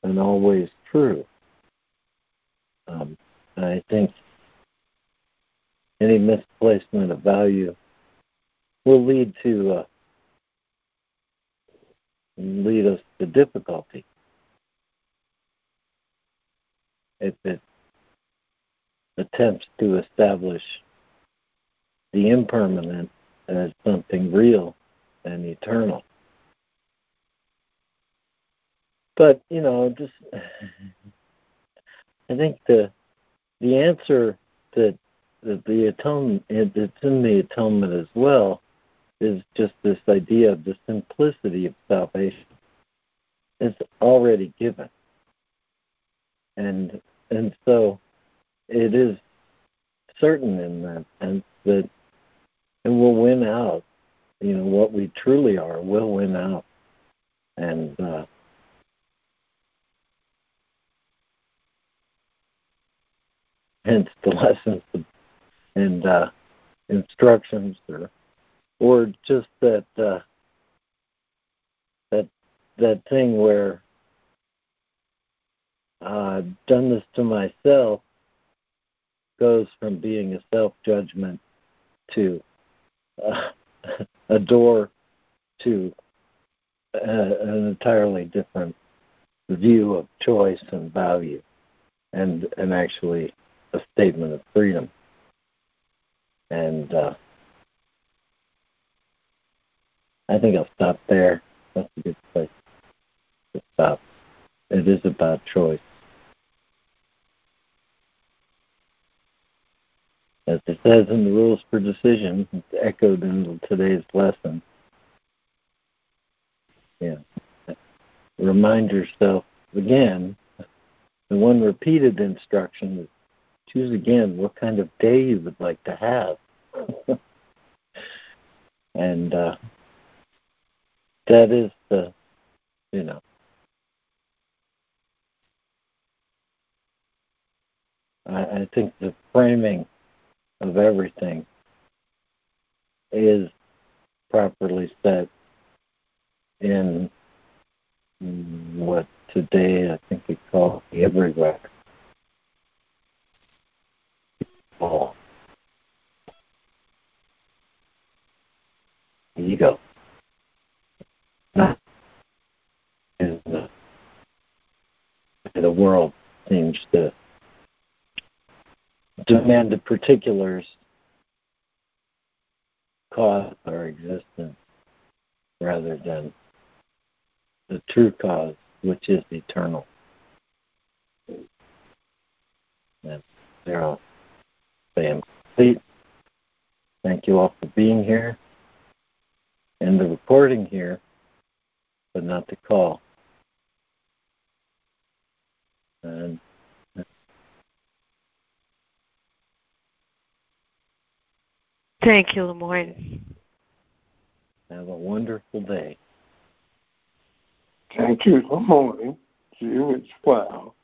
and always true. Um, I think any misplacement of value will lead to uh, lead us to difficulty. If it attempts to establish the impermanent as something real and eternal. But, you know, just I think the the answer that, that the atonement that's in the atonement as well is just this idea of the simplicity of salvation. It's already given. And and so it is certain in that sense that it will win out. You know, what we truly are will win out. And uh hence the lessons and uh instructions or or just that uh, that that thing where uh, done this to myself goes from being a self judgment to uh, a door to uh, an entirely different view of choice and value and and actually a statement of freedom and uh, I think I'll stop there. That's a good place to stop. It is about choice. As it says in the rules for decision, it's echoed in today's lesson. Yeah. Remind yourself again, the one repeated instruction is choose again what kind of day you would like to have. and uh, that is the, you know, I, I think the framing of everything is properly set in what today I think we call the everywhere. All. Ego. And uh, the world seems to demand the particulars cause our existence rather than the true cause, which is eternal. And there I'll say I'm complete. Thank you all for being here and the recording here but not the call. And Thank you, LeMoyne. Have a wonderful day. Thank you, LeMoyne. You as well.